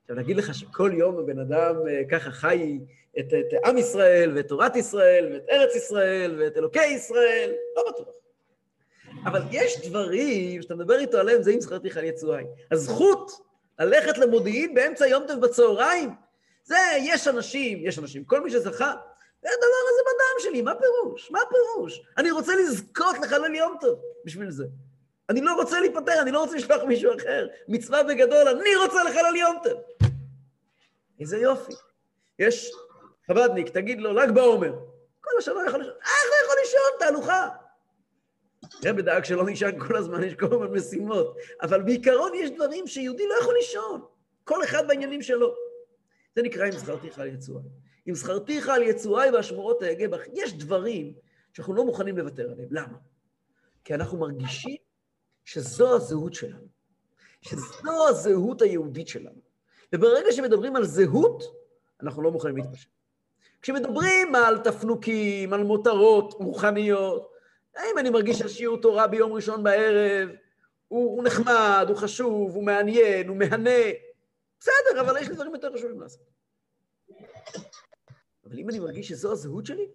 עכשיו, להגיד לך שכל יום הבן אדם אה, ככה חי את, את עם ישראל, ואת תורת ישראל, ואת ארץ ישראל, ואת אלוקי ישראל, לא בטוח. אבל יש דברים שאתה מדבר איתו עליהם, זה אם זכרתיך על יצואי. הזכות ללכת למודיעין באמצע יום טוב בצהריים, זה, יש אנשים, יש אנשים, כל מי שזכה, זה הדבר הזה בדם שלי, מה פירוש? מה פירוש? אני רוצה לזכות לחלל יום טוב בשביל זה. אני לא רוצה להיפטר, אני לא רוצה לשלוח מישהו אחר. מצווה בגדול, אני רוצה לחלל יום טוב. איזה יופי. יש חב"דניק, תגיד לו, ל"ג בעומר. כל השנה יכול לישון, איך הוא יכול לישון? תהלוכה. רבי דאג שלא נשען כל הזמן, יש כל הזמן משימות. אבל בעיקרון יש דברים שיהודי לא יכול לישון. כל אחד בעניינים שלו. זה נקרא אם זכרתיך על יצואי. אם זכרתיך על יצואי והשמורות אהגה בך. יש דברים שאנחנו לא מוכנים לוותר עליהם. למה? כי אנחנו מרגישים שזו הזהות שלנו, שזו הזהות היהודית שלנו. וברגע שמדברים על זהות, אנחנו לא מוכנים להתפשט. כשמדברים על תפנוקים, על מותרות רוחניות, האם אני מרגיש שהשיעור תורה ביום ראשון בערב הוא, הוא נחמד, הוא חשוב, הוא מעניין, הוא מהנה? בסדר, אבל יש לי דברים יותר חשובים לעשות. אבל אם אני מרגיש שזו הזהות שלי,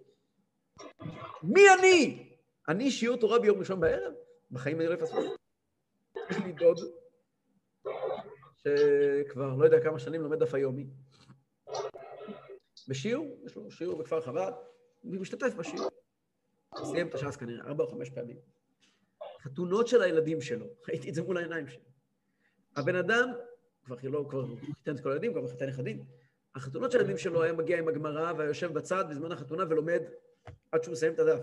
מי אני? אני שיעור תורה ביום ראשון בערב? בחיים אני לא אפספס. יש לי דוד שכבר לא יודע כמה שנים לומד דף היומי. בשיעור, יש לו שיעור בכפר חב"ד, הוא משתתף בשיעור. סיים את הש"ס כנראה, ארבע או חמש פעמים. חתונות של הילדים שלו, ראיתי את זה מול העיניים שלי. הבן אדם, כבר לא, כבר חיתן את כל הילדים, כבר חיתן נכדים, החתונות של הילדים שלו היה מגיע עם הגמרא והיה יושב בצד בזמן החתונה ולומד עד שהוא מסיים את הדף.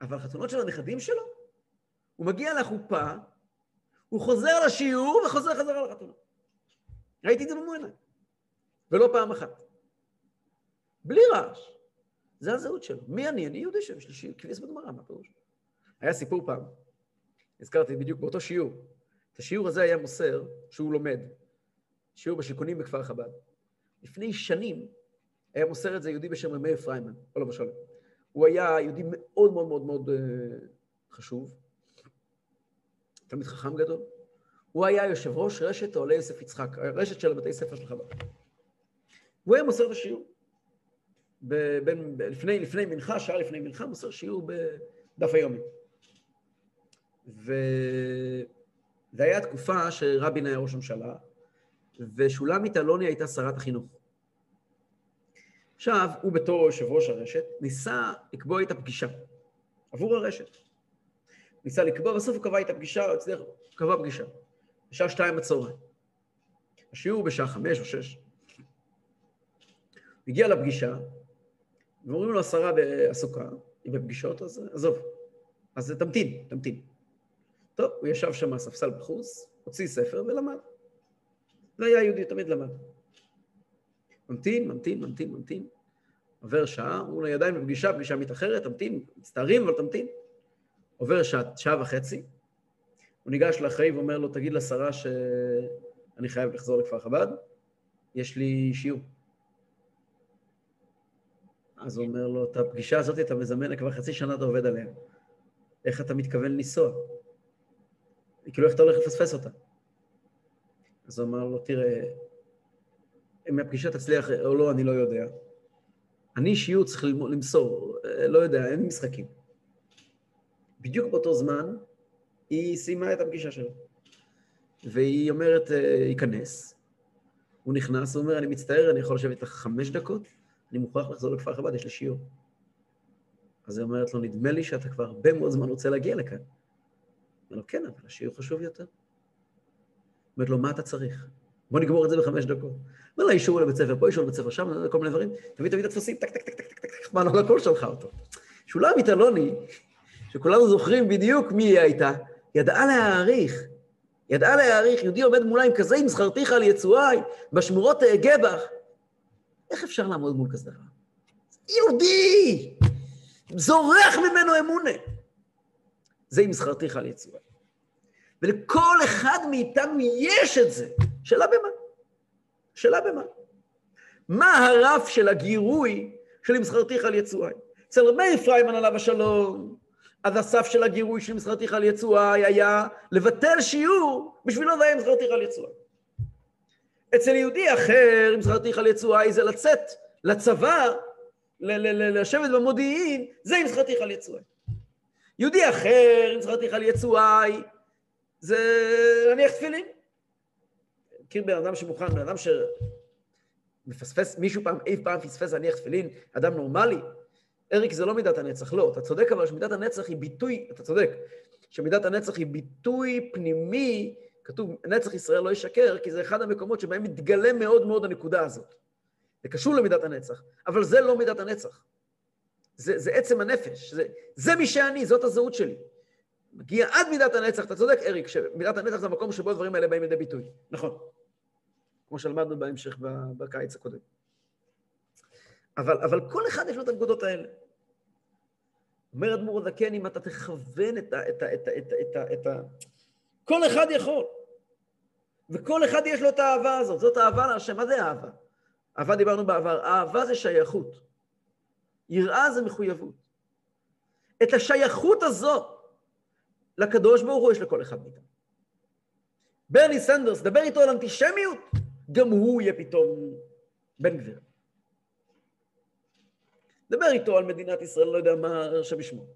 אבל החתונות של הנכדים שלו, הוא מגיע לחופה, הוא חוזר לשיעור וחוזר חזרה לחתונה. ראיתי את זה במו עיניי, ולא פעם אחת. בלי רעש. זה הזהות שלו. מי אני? אני יהודי שם, יש לי כביס בגמרא, מה פירוש? היה סיפור פעם, הזכרתי בדיוק באותו שיעור. את השיעור הזה היה מוסר שהוא לומד, שיעור בשיכונים בכפר חב"ד. לפני שנים היה מוסר את זה יהודי בשם מאיר פריימן, עולם השלום. הוא היה יהודי מאוד מאוד מאוד מאוד uh, חשוב, תלמיד חכם גדול. הוא היה יושב ראש רשת עולי יוסף יצחק, רשת של בתי ספר של חב"ד. הוא היה מוסר את השיעור. בין, לפני, לפני מנחה, שעה לפני מנחה, מוסר שיעור בדף היומי. ו... זה היה תקופה שרבין היה ראש הממשלה, ושולמית אלוני הייתה שרת החינוך. עכשיו, הוא בתור יושב ראש הרשת, ניסה לקבוע איתה פגישה עבור הרשת. ניסה לקבוע, בסוף הוא קבע איתה פגישה, הוא הצליח, הוא קבע פגישה. בשעה שתיים בצהריים. השיעור בשעה חמש או שש. הגיע לפגישה, ואומרים לו, השרה עסוקה, היא בפגישות, אז עזוב. אז תמתין, תמתין. טוב, הוא ישב שם על ספסל בחוץ, הוציא ספר ולמד. זה היה יהודי, תמיד למד. ממתין, ממתין, ממתין, ממתין. עובר שעה, אמרו לו, ידיים בפגישה, פגישה מתאחרת, תמתין, מצטערים, אבל תמתין. עובר שעה, שעה וחצי, הוא ניגש לאחראי ואומר לו, תגיד לשרה ש... אני חייב לחזור לכפר חב"ד, יש לי שיעור. אז הוא אומר לו, את הפגישה הזאת אתה מזמן, כבר חצי שנה אתה עובד עליה. איך אתה מתכוון לנסוע? כאילו, איך אתה הולך לפספס אותה? אז הוא אמר לו, תראה, אם הפגישה תצליח או לא, אני לא יודע. אני אישיות צריך למסור, לא יודע, אין משחקים. בדיוק באותו זמן, היא סיימה את הפגישה שלה. והיא אומרת, אה, ייכנס. הוא נכנס, הוא אומר, אני מצטער, אני יכול לשבת איתך חמש דקות, אני מוכרח לחזור לכפר חב"ד, יש לי שיעור. אז היא אומרת לו, נדמה לי שאתה כבר הרבה מאוד זמן רוצה להגיע לכאן. אומר לו, כן, אבל השיעור חשוב יותר. אומרת לו, מה אתה צריך? בוא נגמור את זה בחמש דקות. אומר לה, אישור לבית ספר פה, אישור לבית ספר שם, כל מיני דברים. תביא, תביא את הטפסים, טק, טק, טק, טק, טק, טק, מה, לא הכל שלחה אותו. שולמית אלוני, שכולנו זוכרים בדיוק מי היא הייתה, ידעה להעריך, ידעה להעריך, יהודי עומד מולה עם כזה, עם זכרתיך על יצועי, באשמורות אהגה בך. איך אפשר לעמוד מול כזה דבר? יהודי! זורח ממנו אמונה. זה עם זכרתיך על יצואי. ולכל אחד מאיתנו יש את זה. שאלה במה? שאלה במה? מה הרף של הגירוי של אם זכרתיך על יצואי? אצל רבי אפרים עליו השלום, אז הסף של הגירוי של מסחרתיך על יצואי היה לבטל שיעור, בשבילו זה היה מסחרתיך על יצואי. אצל יהודי אחר, מסחרתיך על יצואי זה לצאת לצבא, לשבת במודיעין, זה מסחרתיך על יצואי. יהודי אחר, מסחרתיך על יצואי, זה להניח תפילין. מכיר בן אדם שמוכן, בן אדם שמפספס, מישהו פעם, אי פעם פספס להניח תפילין, אדם נורמלי, אריק, זה לא מידת הנצח, לא. אתה צודק אבל שמידת הנצח היא ביטוי, אתה צודק, שמידת הנצח היא ביטוי פנימי, כתוב, נצח ישראל לא ישקר, כי זה אחד המקומות שבהם מתגלה מאוד מאוד הנקודה הזאת. זה קשור למידת הנצח, אבל זה לא מידת הנצח. זה, זה עצם הנפש, זה, זה מי שאני, זאת הזהות שלי. מגיע עד מידת הנצח, אתה צודק, אריק, שמידת הנצח זה המקום שבו הדברים האלה באים לידי ביטוי. נכון. כמו שלמדנו בהמשך בקיץ הקודם. אבל, אבל כל אחד יש לו את הנקודות האלה. אומר אדמו"ר הזקן, אם אתה תכוון את ה... את ה, את ה, את ה, את ה, את ה... כל אחד יכול. וכל אחד יש לו את האהבה הזאת, זאת אהבה להשם. מה זה אהבה? אהבה דיברנו בעבר. אהבה זה שייכות. יראה זה מחויבות. את השייכות הזאת לקדוש ברוך הוא יש לכל אחד מאיתנו. ברני סנדרס, דבר איתו על אנטישמיות, גם הוא יהיה פתאום בן גביר. דבר איתו על מדינת ישראל, לא יודע מה שם שמו.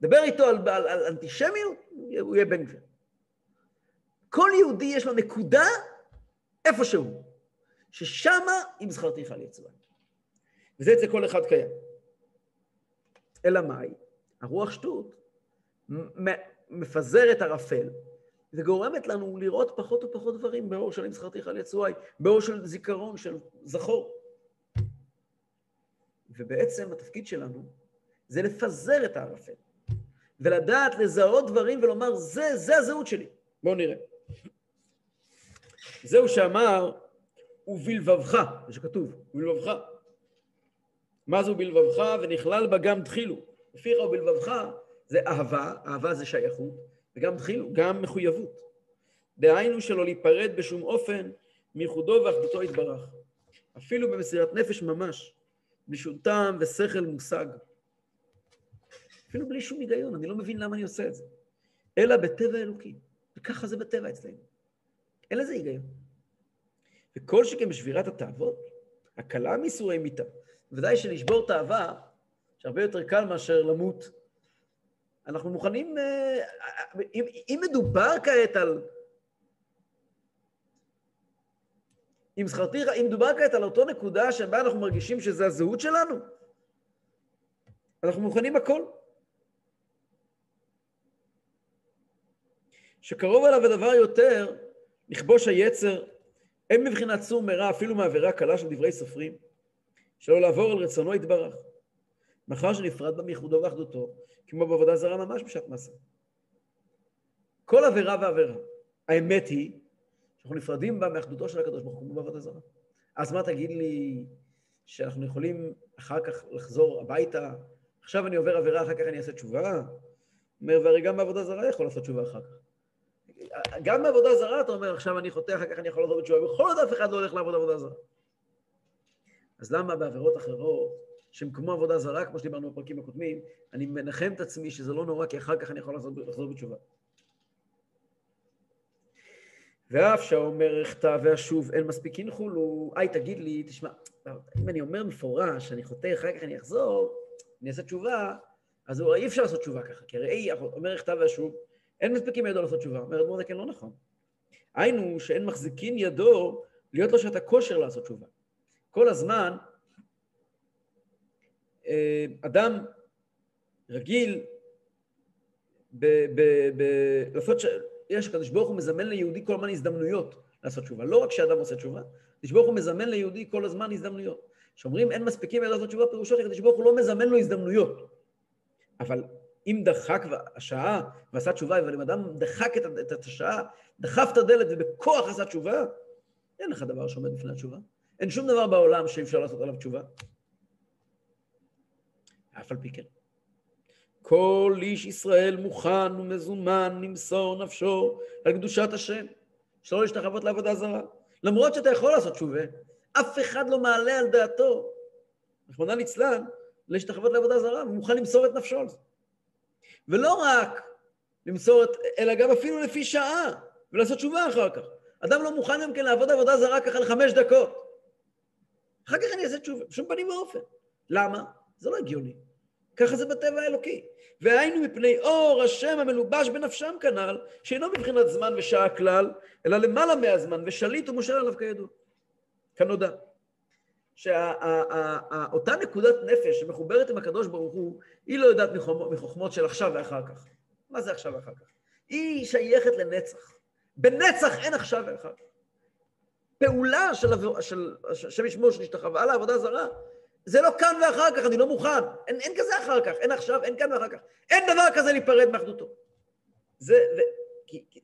דבר איתו על, על, על אנטישמיות, הוא יהיה בן גביר. כל יהודי יש לו נקודה איפשהו, ששמה אם זכרתיך על יצואי. וזה אצל כל אחד קיים. אלא מאי? הרוח שטות מפזרת ערפל וגורמת לנו לראות פחות ופחות דברים באור של אם זכרתיך על יצואי, באור של זיכרון, של זכור. ובעצם התפקיד שלנו זה לפזר את הערפל, ולדעת לזהות דברים ולומר, זה, זה הזהות שלי. בואו נראה. זהו שאמר, ובלבבך, זה שכתוב, ובלבבך. מה זה ובלבבך? ונכלל בה גם תחילו. לפיך ובלבבך זה אהבה, אהבה זה שייכות, וגם תחילו, גם מחויבות. דהיינו שלא להיפרד בשום אופן מייחודו ואחדותו יתברך. אפילו במסירת נפש ממש. בלי שום טעם ושכל מושג. אפילו בלי שום היגיון, אני לא מבין למה אני עושה את זה. אלא בטבע אלוקי. וככה זה בטבע אצלנו. אין לזה היגיון. וכל שכן בשבירת התאוות, הקלה מאיסורי מיתה. בוודאי שלשבור תאווה, שהרבה יותר קל מאשר למות. אנחנו מוכנים, אה, אם, אם מדובר כעת על אם זכרתיך, אם דובר כעת על אותו נקודה שבה אנחנו מרגישים שזה הזהות שלנו, אנחנו מוכנים הכל. שקרוב אליו הדבר יותר, לכבוש היצר, אין מבחינת סור מרע, אפילו מעבירה קלה של דברי סופרים, שלא לעבור על רצונו יתברך, מאחר שנפרד בה מייחודו ואחדותו, כמו בעבודה זרה ממש בשעת מעשה. כל עבירה ועבירה, האמת היא שאנחנו נפרדים בה מאחדותו של הקדוש ברוך הוא בעבודה זרה. אז מה תגיד לי שאנחנו יכולים אחר כך לחזור הביתה, עכשיו אני עובר עבירה, אחר כך אני אעשה תשובה? אומר, והרי גם בעבודה זרה יכול לעשות תשובה אחר כך. גם בעבודה זרה אתה אומר, עכשיו אני חוטא, אחר כך אני יכול לעזור בתשובה. בכל זאת אף אחד לא הולך לעבוד עבודה זרה. אז למה בעבירות אחרות, שהן כמו עבודה זרה, כמו שדיברנו בפרקים הקודמים, אני מנחם את עצמי שזה לא נורא, כי אחר כך אני יכול לחזור, בתשובה. ואף שהאומר אחטא ואשוב אין מספיק הנחולו, היי תגיד לי, תשמע, אם אני אומר מפורש, אני חוטא, אחר כך אני אחזור, אני אעשה תשובה, אז אי אפשר לעשות תשובה ככה, כי הרי אומר אחטא ואשוב, אין מספיקים ידו לעשות תשובה. אומר אדמו"ר זה כן לא נכון. היינו שאין מחזיקין ידו להיות לו שעת הכושר לעשות תשובה. כל הזמן אה, אדם רגיל ב- ב- ב- לעשות, ש... יש, הקדוש ברוך הוא מזמן ליהודי כל הזמן הזדמנויות לעשות תשובה. לא רק שאדם עושה תשובה, הקדוש ברוך הוא מזמן ליהודי כל הזמן הזדמנויות. כשאומרים אין מספיקים לעשות תשובה, פירושו שהקדוש ברוך הוא לא מזמן לו הזדמנויות. אבל אם דחק השעה ועשה תשובה, אבל אם אדם דחק את, את השעה, דחף את הדלת ובכוח עשה תשובה, אין לך דבר שעומד בפני התשובה. אין שום דבר בעולם שאי אפשר לעשות עליו תשובה. אף על פי כן. כל איש ישראל מוכן ומזומן למסור נפשו על קדושת השם, שלא להשתחוות לעבודה זרה. למרות שאתה יכול לעשות תשובה, אף אחד לא מעלה על דעתו, רחמנא ליצלן, להשתחוות לעבודה זרה, ומוכן למסור את נפשו על זה. ולא רק למסור את, אלא גם אפילו לפי שעה, ולעשות תשובה אחר כך. אדם לא מוכן גם כן לעבוד עבודה זרה ככה לחמש דקות. אחר כך אני אעשה תשובה, בשום פנים ואופן. למה? זה לא הגיוני. ככה זה בטבע האלוקי. והיינו מפני אור השם המלובש בנפשם כנ"ל, שאינו מבחינת זמן ושעה כלל, אלא למעלה מהזמן, ושליט ומושל עליו כידוע. כנודע. שאותה נקודת נפש שמחוברת עם הקדוש ברוך הוא, היא לא יודעת מחוכמות של עכשיו ואחר כך. מה זה עכשיו ואחר כך? היא שייכת לנצח. בנצח אין עכשיו ואחר כך. פעולה של, השם ישמור שנשתחווה לעבודה זרה, זה לא כאן ואחר כך, אני לא מוכן. אין, אין כזה אחר כך, אין עכשיו, אין כאן ואחר כך. אין דבר כזה להיפרד מאחדותו. זה, ו... כי, כי,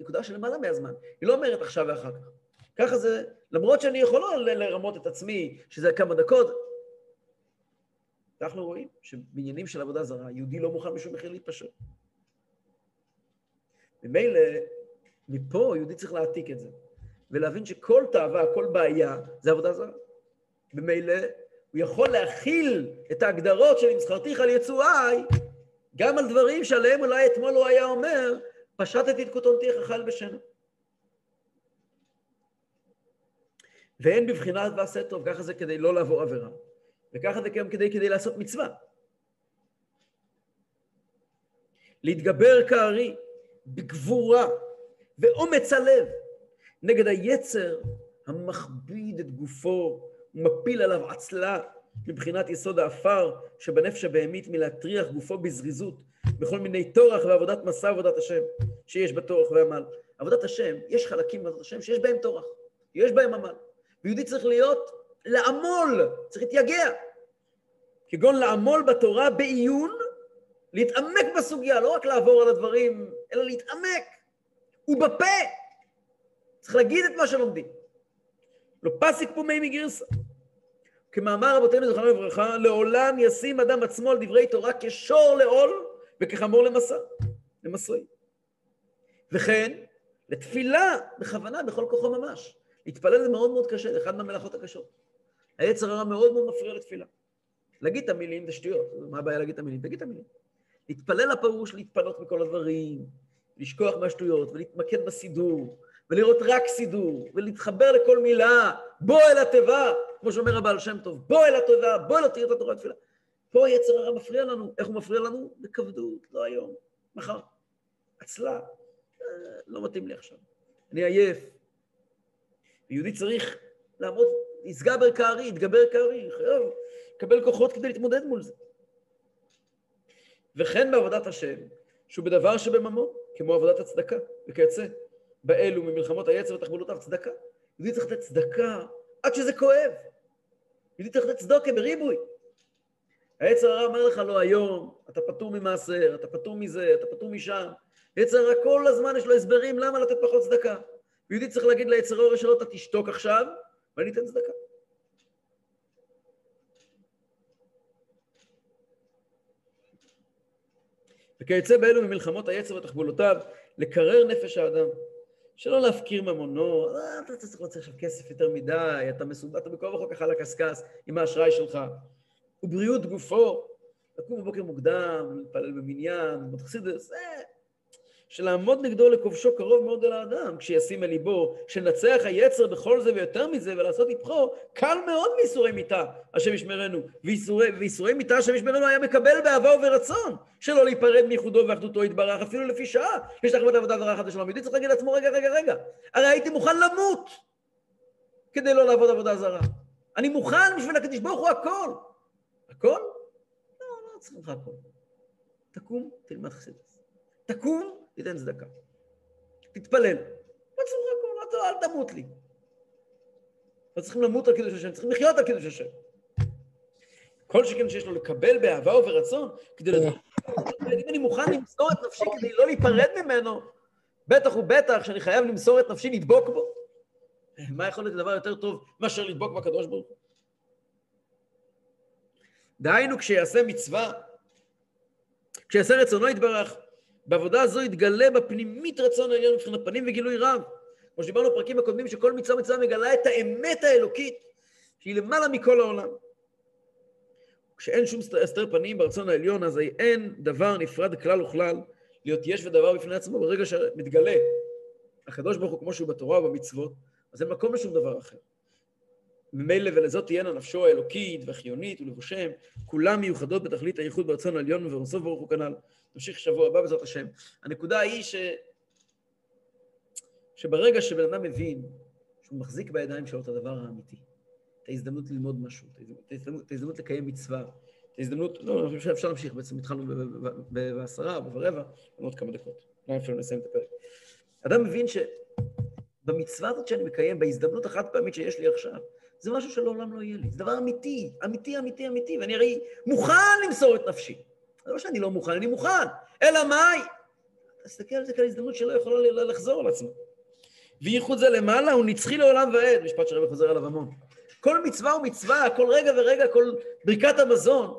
נקודה של למעלה מהזמן. היא לא אומרת עכשיו ואחר כך. ככה זה, למרות שאני יכול לא לרמות את עצמי, שזה כמה דקות. אנחנו רואים שבעניינים של עבודה זרה, יהודי לא מוכן בשום מחיר להתפשר. ממילא, מפה יהודי צריך להעתיק את זה, ולהבין שכל תאווה, כל בעיה, זה עבודה זרה. ממילא, הוא יכול להכיל את ההגדרות של אם זכרתיך על יצואי, גם על דברים שעליהם אולי אתמול הוא היה אומר, פשטתי את כותונתיך חל בשנה. ואין בבחינת ועשה טוב, ככה זה כדי לא לעבור עבירה, וככה זה גם כדי, כדי לעשות מצווה. להתגבר כארי בגבורה ואומץ הלב נגד היצר המכביד את גופו ומפיל עליו עצלה מבחינת יסוד האפר שבנפש הבהמית מלהטריח גופו בזריזות בכל מיני טורח ועבודת מסע עבודת השם שיש בטורח ועמל. עבודת השם, יש חלקים בעבודת השם שיש בהם טורח, יש בהם עמל. ויהודי צריך להיות, לעמול, צריך להתייגע. כגון לעמול בתורה בעיון, להתעמק בסוגיה, לא רק לעבור על הדברים, אלא להתעמק. ובפה. צריך להגיד את מה שלומדים. לא פסיק פומי מגרסה. כמאמר רבותינו זכרנו לברכה, לעולם ישים אדם עצמו על דברי תורה כשור לעול וכחמור למסע, למסועים. וכן, לתפילה בכוונה בכל כוחו ממש. להתפלל זה מאוד מאוד קשה, זה אחת מהמלאכות הקשות. היצר הרע מאוד מאוד מפריע לתפילה. להגיד את המילים זה שטויות, מה הבעיה להגיד את המילים? תגיד את המילים. להתפלל הפירוש להתפנות מכל הדברים, לשכוח מהשטויות ולהתמקד בסידור, ולראות רק סידור, ולהתחבר לכל מילה, בוא אל התיבה, כמו שאומר הבעל שם טוב, בוא אל התיבה, בוא אל תראה את התורה התפילה. פה היצר הרע מפריע לנו, איך הוא מפריע לנו? בכבדות, לא היום, מחר. עצלה, אה, לא מתאים לי עכשיו. אני עייף, יהודי צריך לעמוד, יסגבר כארי, יתגבר כארי, חייב לקבל כוחות כדי להתמודד מול זה. וכן בעבודת השם, שהוא בדבר שבממון, כמו עבודת הצדקה, וכיוצא, באלו ממלחמות היצר ותחבולותיו צדקה. יהודי צריך לתת צדקה עד שזה כואב. יהודי צריך לתת צדוקה בריבוי. היצר הרע אומר לך לא היום, אתה פטור ממעשר, אתה פטור מזה, אתה פטור משם. יצר הרע כל הזמן יש לו הסברים למה לתת פחות צדקה. יהודי צריך להגיד ליצר אורש שלו, אתה תשתוק עכשיו, ואני אתן צדקה. וכיוצא באלו ממלחמות היצר ותחבולותיו, לקרר נפש האדם. שלא להפקיר ממונו, אה, אתה צריך רוצה עכשיו כסף יותר מדי, אתה מסודר, אתה בכל וכה ככה על הקשקש עם האשראי שלך. ובריאות גופו, לקום בבוקר מוקדם, להתפלל במניין, מתחסידס, זה... שלעמוד נגדו לכובשו קרוב מאוד אל האדם, כשישים אל ליבו, שנצח היצר בכל זה ויותר מזה, ולעשות היפכו, קל מאוד מייסורי מיתה, השם ישמרנו. וייסורי, מיתה, השם ישמרנו, היה מקבל באהבה וברצון, שלא להיפרד מייחודו ואחדותו יתברך, אפילו לפי שעה. יש לך עבודה זרה אחת לשלום יהודי, צריך להגיד לעצמו, רגע, רגע, רגע, הרי הייתי מוכן למות כדי לא לעבוד עבודה זרה. אני מוכן בשביל הקדוש ברוך הוא הכל. הכל? לא, לא צריך לך הכל. תקום, תלמד חסידס. תקום, תיתן צדקה. תתפלל. לא צריך אל תמות לי. לא צריכים למות על קידוש השם, צריכים לחיות על קידוש השם. כל שכן שיש לו לקבל באהבה וברצון, כדי לדעת, אם אני מוכן למסור את נפשי כדי לא להיפרד ממנו, בטח ובטח שאני חייב למסור את נפשי, לדבוק בו. מה יכול להיות דבר יותר טוב מאשר לדבוק בקדוש ברוך הוא? דהיינו, כשיעשה מצווה, כשיעשה רצונו יתברך, בעבודה הזו יתגלה בפנימית רצון העליון מבחינת פנים וגילוי רב. כמו שדיברנו בפרקים הקודמים, שכל מצווה מצווה מגלה את האמת האלוקית, שהיא למעלה מכל העולם. כשאין שום הסתר פנים ברצון העליון, אז אין דבר נפרד כלל וכלל להיות יש ודבר בפני עצמו. ברגע שמתגלה הקדוש ברוך הוא כמו שהוא בתורה ובמצוות, אז אין מקום לשום דבר אחר. ממילא ולזאת תהיינה נפשו האלוקית והחיונית ולבושם, כולם מיוחדות בתכלית הייחוד ברצון העליון ובסוף ברוך הוא כנ"ל. נמשיך שבוע הבא בעזרת השם. הנקודה היא ש... שברגע שבן אדם מבין שהוא מחזיק בידיים שלו את הדבר האמיתי, את ההזדמנות ללמוד משהו, את ההזדמנות, את ההזדמנות לקיים מצווה, את ההזדמנות, לא, אני חושב שאפשר להמשיך, בעצם התחלנו בעשרה או ברבע, עוד כמה דקות, לא אפילו נסיים את הפרק. אדם מבין שבמצווה הזאת שאני מקיים, בהזדמנות החד פעמית שיש לי עכשיו, זה משהו שלעולם לא יהיה לי. זה דבר אמיתי, אמיתי, אמיתי, אמיתי, ואני הרי מוכן למסור את נפשי. לא שאני לא מוכן, אני מוכן. אלא מאי? תסתכל על זה כאל הזדמנות שלא יכולה לחזור על עצמה. וייחוד זה למעלה הוא נצחי לעולם ועד, משפט שהרבי חוזר עליו המון. כל מצווה ומצווה, כל רגע ורגע, כל ברכת המזון,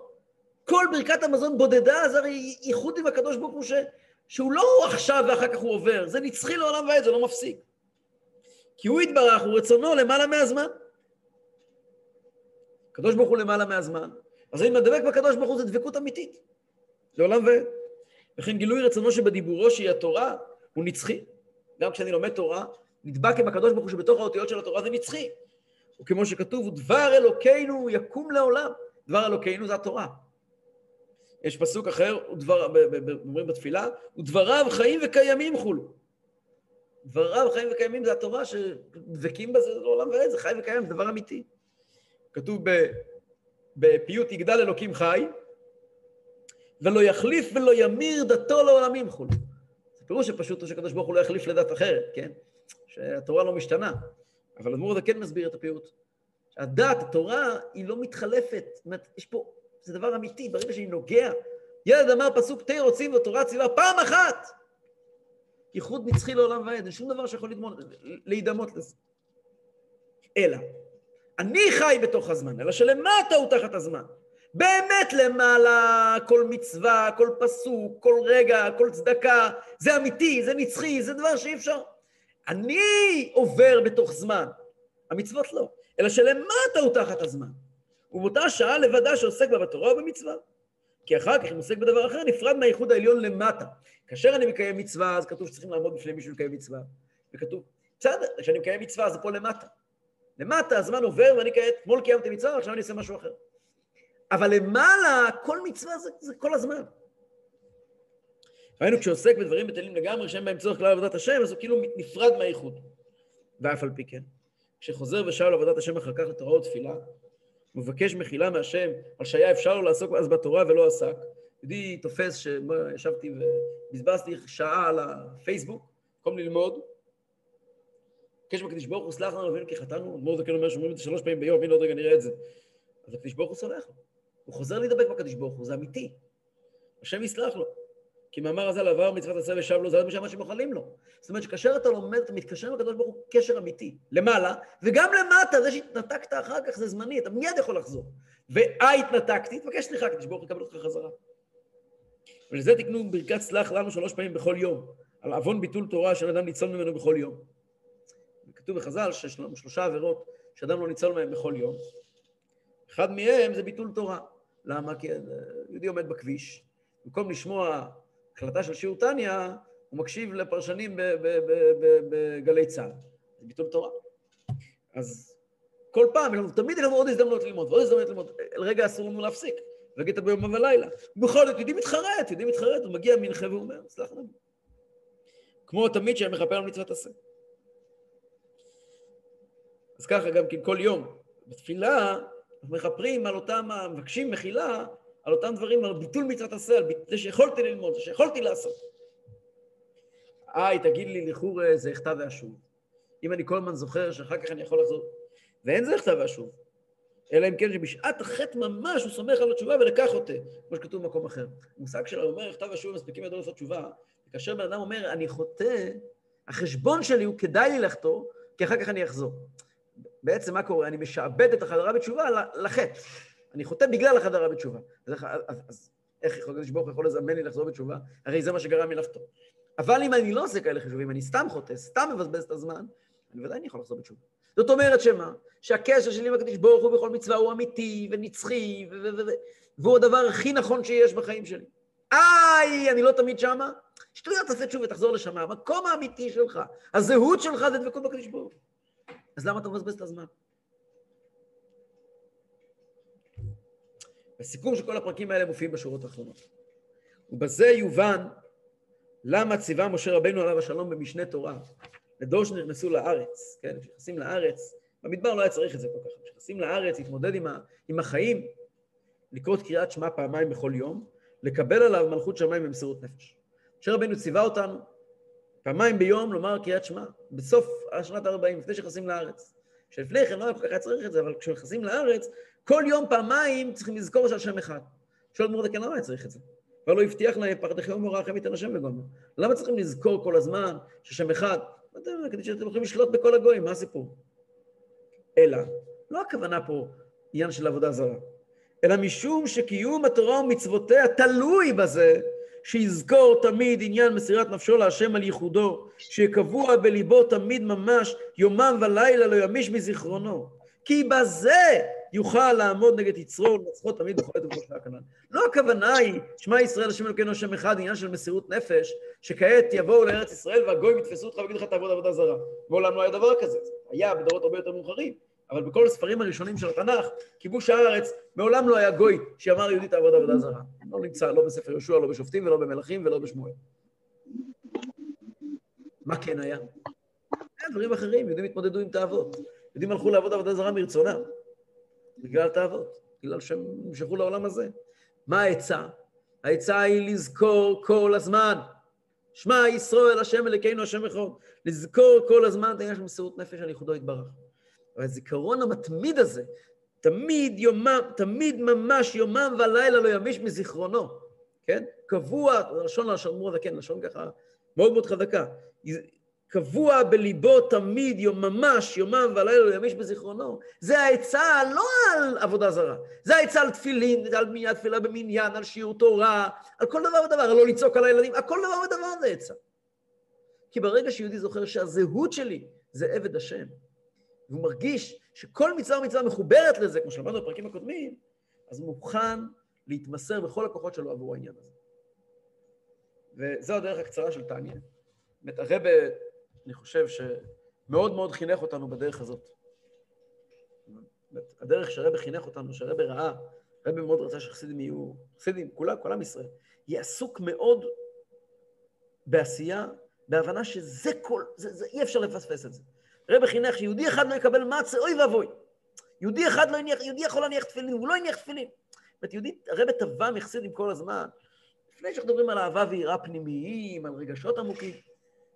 כל ברכת המזון בודדה, זה הרי ייחוד עם הקדוש ברוך הוא ש... שהוא לא עכשיו ואחר כך הוא עובר, זה נצחי לעולם ועד, זה לא מפסיק. כי הוא יתברך, הוא רצונו למעלה מהזמן. הקדוש ברוך הוא למעלה מהזמן, אז אני מדבק בקדוש ברוך הוא, זה דבקות אמיתית, לעולם ועד. וכן גילוי רצונו שבדיבורו שהיא התורה, הוא נצחי. גם כשאני לומד תורה, נדבק עם הקדוש ברוך הוא שבתוך האותיות של התורה זה נצחי. וכמו שכתוב, דבר אלוקינו יקום לעולם. דבר אלוקינו זה התורה. יש פסוק אחר, אומרים בתפילה, ודבריו חיים וקיימים חולו. דבריו חיים וקיימים זה התורה שדבקים בזה לעולם ועד, זה חי וקיים, זה דבר אמיתי. כתוב בפיוט יגדל אלוקים חי, ולא יחליף ולא ימיר דתו לעולמים חולו. זה פירוש שפשוט הוא שקדוש ברוך הוא לא יחליף לדת אחרת, כן? שהתורה לא משתנה. אבל אדמו"ר הזה כן מסביר את הפיוט. הדת, התורה, היא לא מתחלפת. זאת אומרת, יש פה, זה דבר אמיתי, ברגע שאני נוגע. ילד אמר פסוק תה רוצים ותורה ציווה פעם אחת! ייחוד נצחי לעולם ועד, אין שום דבר שיכול להידמות לזה. אלא, אני חי בתוך הזמן, אלא שלמטה הוא תחת הזמן. באמת למעלה, כל מצווה, כל פסוק, כל רגע, כל צדקה, זה אמיתי, זה נצחי, זה דבר שאי אפשר. אני עובר בתוך זמן, המצוות לא, אלא שלמטה הוא תחת הזמן. ובאותה שעה לבדה שעוסק בה בתורה או במצווה. כי אחר כך, אם עוסק בדבר אחר, נפרד מהייחוד העליון למטה. כאשר אני מקיים מצווה, אז כתוב שצריכים לעמוד בפני מישהו לקיים מצווה. וכתוב, בסדר, כשאני מקיים מצווה זה פה למטה. למטה הזמן עובר ואני כעת, אתמול קיימתי מצווה, עכשיו אני אעשה משהו אחר. אבל למעלה, כל מצווה זה, זה כל הזמן. ראינו כשעוסק בדברים בטלים לגמרי, שאין בהם צורך כלל עבודת השם, אז הוא כאילו נפרד מהייחוד. ואף על פי כן, כשחוזר ושב לעבודת השם אחר כך לתורה ותפילה, מבקש מחילה מהשם על שהיה אפשר לו לעסוק אז בתורה ולא עסק. ידידי תופס שישבתי ובזבזתי שעה על הפייסבוק, במקום ללמוד, מבקש מהקדיש ברוך הוא, סלח לנו אבינו כי חטאנו, אדמו"ר זקן אומר שאומרים את זה שלוש פעמים ביום, הנה עוד רגע נראה את זה. אז הקדיש ברוך הוא סולח לו. הוא חוזר להידבק בקדיש ברוך הוא, זה אמיתי. השם יסלח לו. כי מאמר הזה לעבר מצוות עשה ושב לו, זה מה שמוכנים לו. זאת אומרת שכאשר אתה לומד, אתה מתקשר עם הקדוש ברוך הוא קשר אמיתי, למעלה, וגם למטה, זה שהתנתקת אחר כך זה זמני, אתה מיד יכול לחזור. ואה התנתקתי, תבקש סליחה, הקדוש ברוך הוא יקבל אותך חזרה. ולזה תקנו ברכת סלח לנו שלוש פעמים בכל יום. על עוון ביטול תורה של אדם ניצול ממנו בכל יום. כתוב בחז"ל שיש לנו שלושה עבירות שאדם לא ניצול מהם בכל יום. אחד מהם זה ביטול תורה. למה? כי יהודי עומד בכביש, במקום לשמוע החלטה של שיעור טניה, הוא מקשיב לפרשנים בגלי צה"ל. זה ביטול תורה. אז כל פעם, תמיד יש לנו עוד הזדמנות ללמוד, ועוד הזדמנות ללמוד. לרגע אסור לנו להפסיק, להגיד את ביום ובלילה. בכל זאת, יהודי מתחרט, יהודי מתחרט, הוא מגיע מנחה ואומר, סלח לנו. כמו תמיד שהיה מכפר על מצוות עשה. אז ככה גם כן כל יום, בתפילה, מכפרים על אותם, מבקשים מחילה על אותם דברים, על ביטול מצוות עשה, על זה שיכולתי ללמוד, זה שיכולתי לעשות. איי, תגיד לי, לכור זה הכתב ואשוב. אם אני כל הזמן זוכר שאחר כך אני יכול לחזור. ואין זה הכתב ואשוב. אלא אם כן שבשעת החטא ממש הוא סומך על התשובה ולקח אותה, כמו שכתוב במקום אחר. המושג שלו אומר, כתב ואשוב מספיקים ידו לעשות תשובה, וכאשר בן אדם אומר, אני חוטא, החשבון שלי הוא כדאי לי לחטוא, כי אחר כך אני אחזור. בעצם מה קורה? אני משעבד את החזרה בתשובה לחטא. אני חוטא בגלל החזרה בתשובה. אז, אז, אז איך יכול להיות שברוך יכול לזמן לי לחזור בתשובה? הרי זה מה שגרם לי לחטוא. אבל אם אני לא עושה כאלה חישובים, אני סתם חוטא, סתם מבזבז את הזמן, אני ודאי אני יכול לחזור בתשובה. זאת אומרת שמה? שהקשר שלי עם הקדוש ברוך הוא בכל מצווה הוא אמיתי ונצחי, והוא הדבר הכי נכון שיש בחיים שלי. איי, אני לא תמיד שמה? שטויות, תעשה תשובה, תחזור לשם. המקום האמיתי שלך, הזהות שלך זה דבקות בקדוש ברוך הוא. אז למה אתה מבזבז את הזמן? בסיכום של כל הפרקים האלה מופיעים בשורות האחרונות. ובזה יובן למה ציווה משה רבנו עליו השלום במשנה תורה, לדור שנכנסו לארץ, כן, כשנכנסים לארץ, במדבר לא היה צריך את זה כל כך, כשנכנסים לארץ, להתמודד עם, ה, עם החיים, לקרוא את קריאת שמע פעמיים בכל יום, לקבל עליו מלכות שמיים במסירות נפש. משה רבנו ציווה אותנו פעמיים ביום לומר קריאת שמע, בסוף השנת ה-40, לפני שנכנסים לארץ. שלפני כן לא כל כך היה צריך את זה, אבל כשנכנסים לארץ, כל יום פעמיים צריכים לזכור שעל שם אחד. שואל מרדכי, למה היה צריך את זה? כבר לא הבטיח להם, פחדכם ומוראכם ייתן השם בגונו. למה צריכים לזכור כל הזמן ששם אחד? כדי שאתם יכולים לשלוט בכל הגויים, מה הסיפור? אלא, לא הכוונה פה עניין של עבודה זרה, אלא משום שקיום התורה ומצוותיה תלוי בזה שיזכור תמיד עניין מסירת נפשו להשם על ייחודו, שקבוע בליבו תמיד ממש, יומם ולילה לא ימיש מזיכרונו. כי בזה יוכל לעמוד נגד יצרו ולנצחו תמיד בכל עת ובכל כנ"ל. לא הכוונה היא, שמע ישראל השם אלוקינו השם אחד, עניין של מסירות נפש, שכעת יבואו לארץ ישראל והגויים יתפסו אותך ויגידו לך תעבוד עבודה זרה. מעולם לא היה דבר כזה, היה בדורות הרבה יותר מאוחרים, אבל בכל הספרים הראשונים של התנ"ך, כיבוש הארץ, מעולם לא היה גוי שאמר יהודי תעבוד עבודה זרה. לא נמצא לא בספר יהושע, לא בשופטים ולא במלכים ולא בשמואל. מה כן היה? היה דברים אחרים, יהודים התמודדו עם תאוות. יהודים הלכו לעבוד עבודה זרה מרצונם, בגלל תאוות, בגלל שהם נמשכו לעולם הזה. מה העצה? העצה היא לזכור כל הזמן. שמע ישראל השם אלוקינו השם אחד. לזכור כל הזמן את העניין של מסירות נפש על ייחודו יתברך. והזיכרון המתמיד הזה, תמיד יומם, תמיד ממש יומם ולילה לא ימיש מזיכרונו, כן? קבוע, לשון לשון מורדה, כן, לשון ככה מאוד מאוד חזקה. קבוע בליבו תמיד, יום ממש, יומם ולילה לא ימיש בזיכרונו. זה העצה לא על עבודה זרה, זה העצה על תפילין, על מניין תפילה במניין, על שיעור תורה, על כל דבר ודבר, על לא לצעוק על הילדים, על כל דבר ודבר זה עצה. כי ברגע שיהודי זוכר שהזהות שלי זה עבד השם, והוא מרגיש שכל מצווה ומצווה מחוברת לזה, כמו שלמדנו בפרקים הקודמים, אז הוא מוכן להתמסר בכל הכוחות שלו עבור העניין הזה. וזו הדרך הקצרה של טניה. באמת, הרבה, אני חושב שמאוד מאוד חינך אותנו בדרך הזאת. הדרך שהרבה חינך אותנו, שהרבה ראה, הרבה מאוד רצה שחסידים יהיו, חסידים, כולם, כל עם ישראל, יהיה עסוק מאוד בעשייה, בהבנה שזה כל, זה, זה, אי אפשר לפספס את זה. רבי חינך שיהודי אחד לא יקבל מצה, אוי ואבוי. יהודי אחד לא יניח, יהודי יכול להניח תפילין, הוא לא יניח תפילין. זאת אומרת, הרבי טבע מחסידים כל הזמן. לפני שאנחנו מדברים על אהבה ויראה פנימיים, על רגשות עמוקים,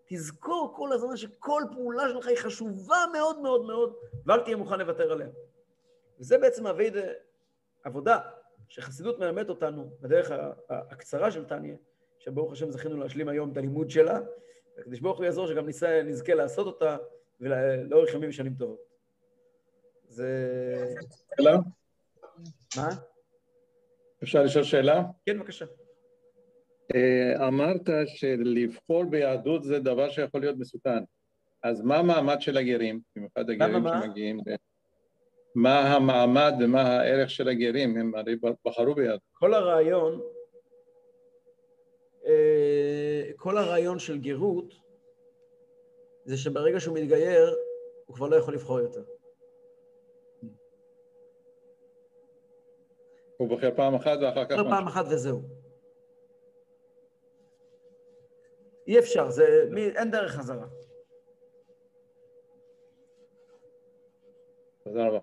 תזכור כל הזמן שכל פעולה שלך היא חשובה מאוד מאוד מאוד, ואל תהיה מוכן לוותר עליה. וזה בעצם מהווה עבודה שחסידות מלמד אותנו בדרך הקצרה של טניה, שברוך השם זכינו להשלים היום את הלימוד שלה, וכדי שברוך הוא יעזור שגם נזכה לעשות אותה ולאורך ימים ושנים טובות. זה... שאלה? מה? אפשר לשאול שאלה? כן, בבקשה. אה, אמרת שלבחור ביהדות זה דבר שיכול להיות מסוכן. אז מה המעמד של הגרים, במיוחד הגרים? שמגיעים? מה המעמד ומה הערך של הגרים? הם הרי בחרו ביהדות. כל הרעיון, אה, כל הרעיון של גרות, זה שברגע שהוא מתגייר, הוא כבר לא יכול לבחור יותר. הוא בוחר פעם אחת ואחר כך... משהו. פעם אחת וזהו. אי אפשר, זה, מי, אין דרך חזרה. תודה רבה.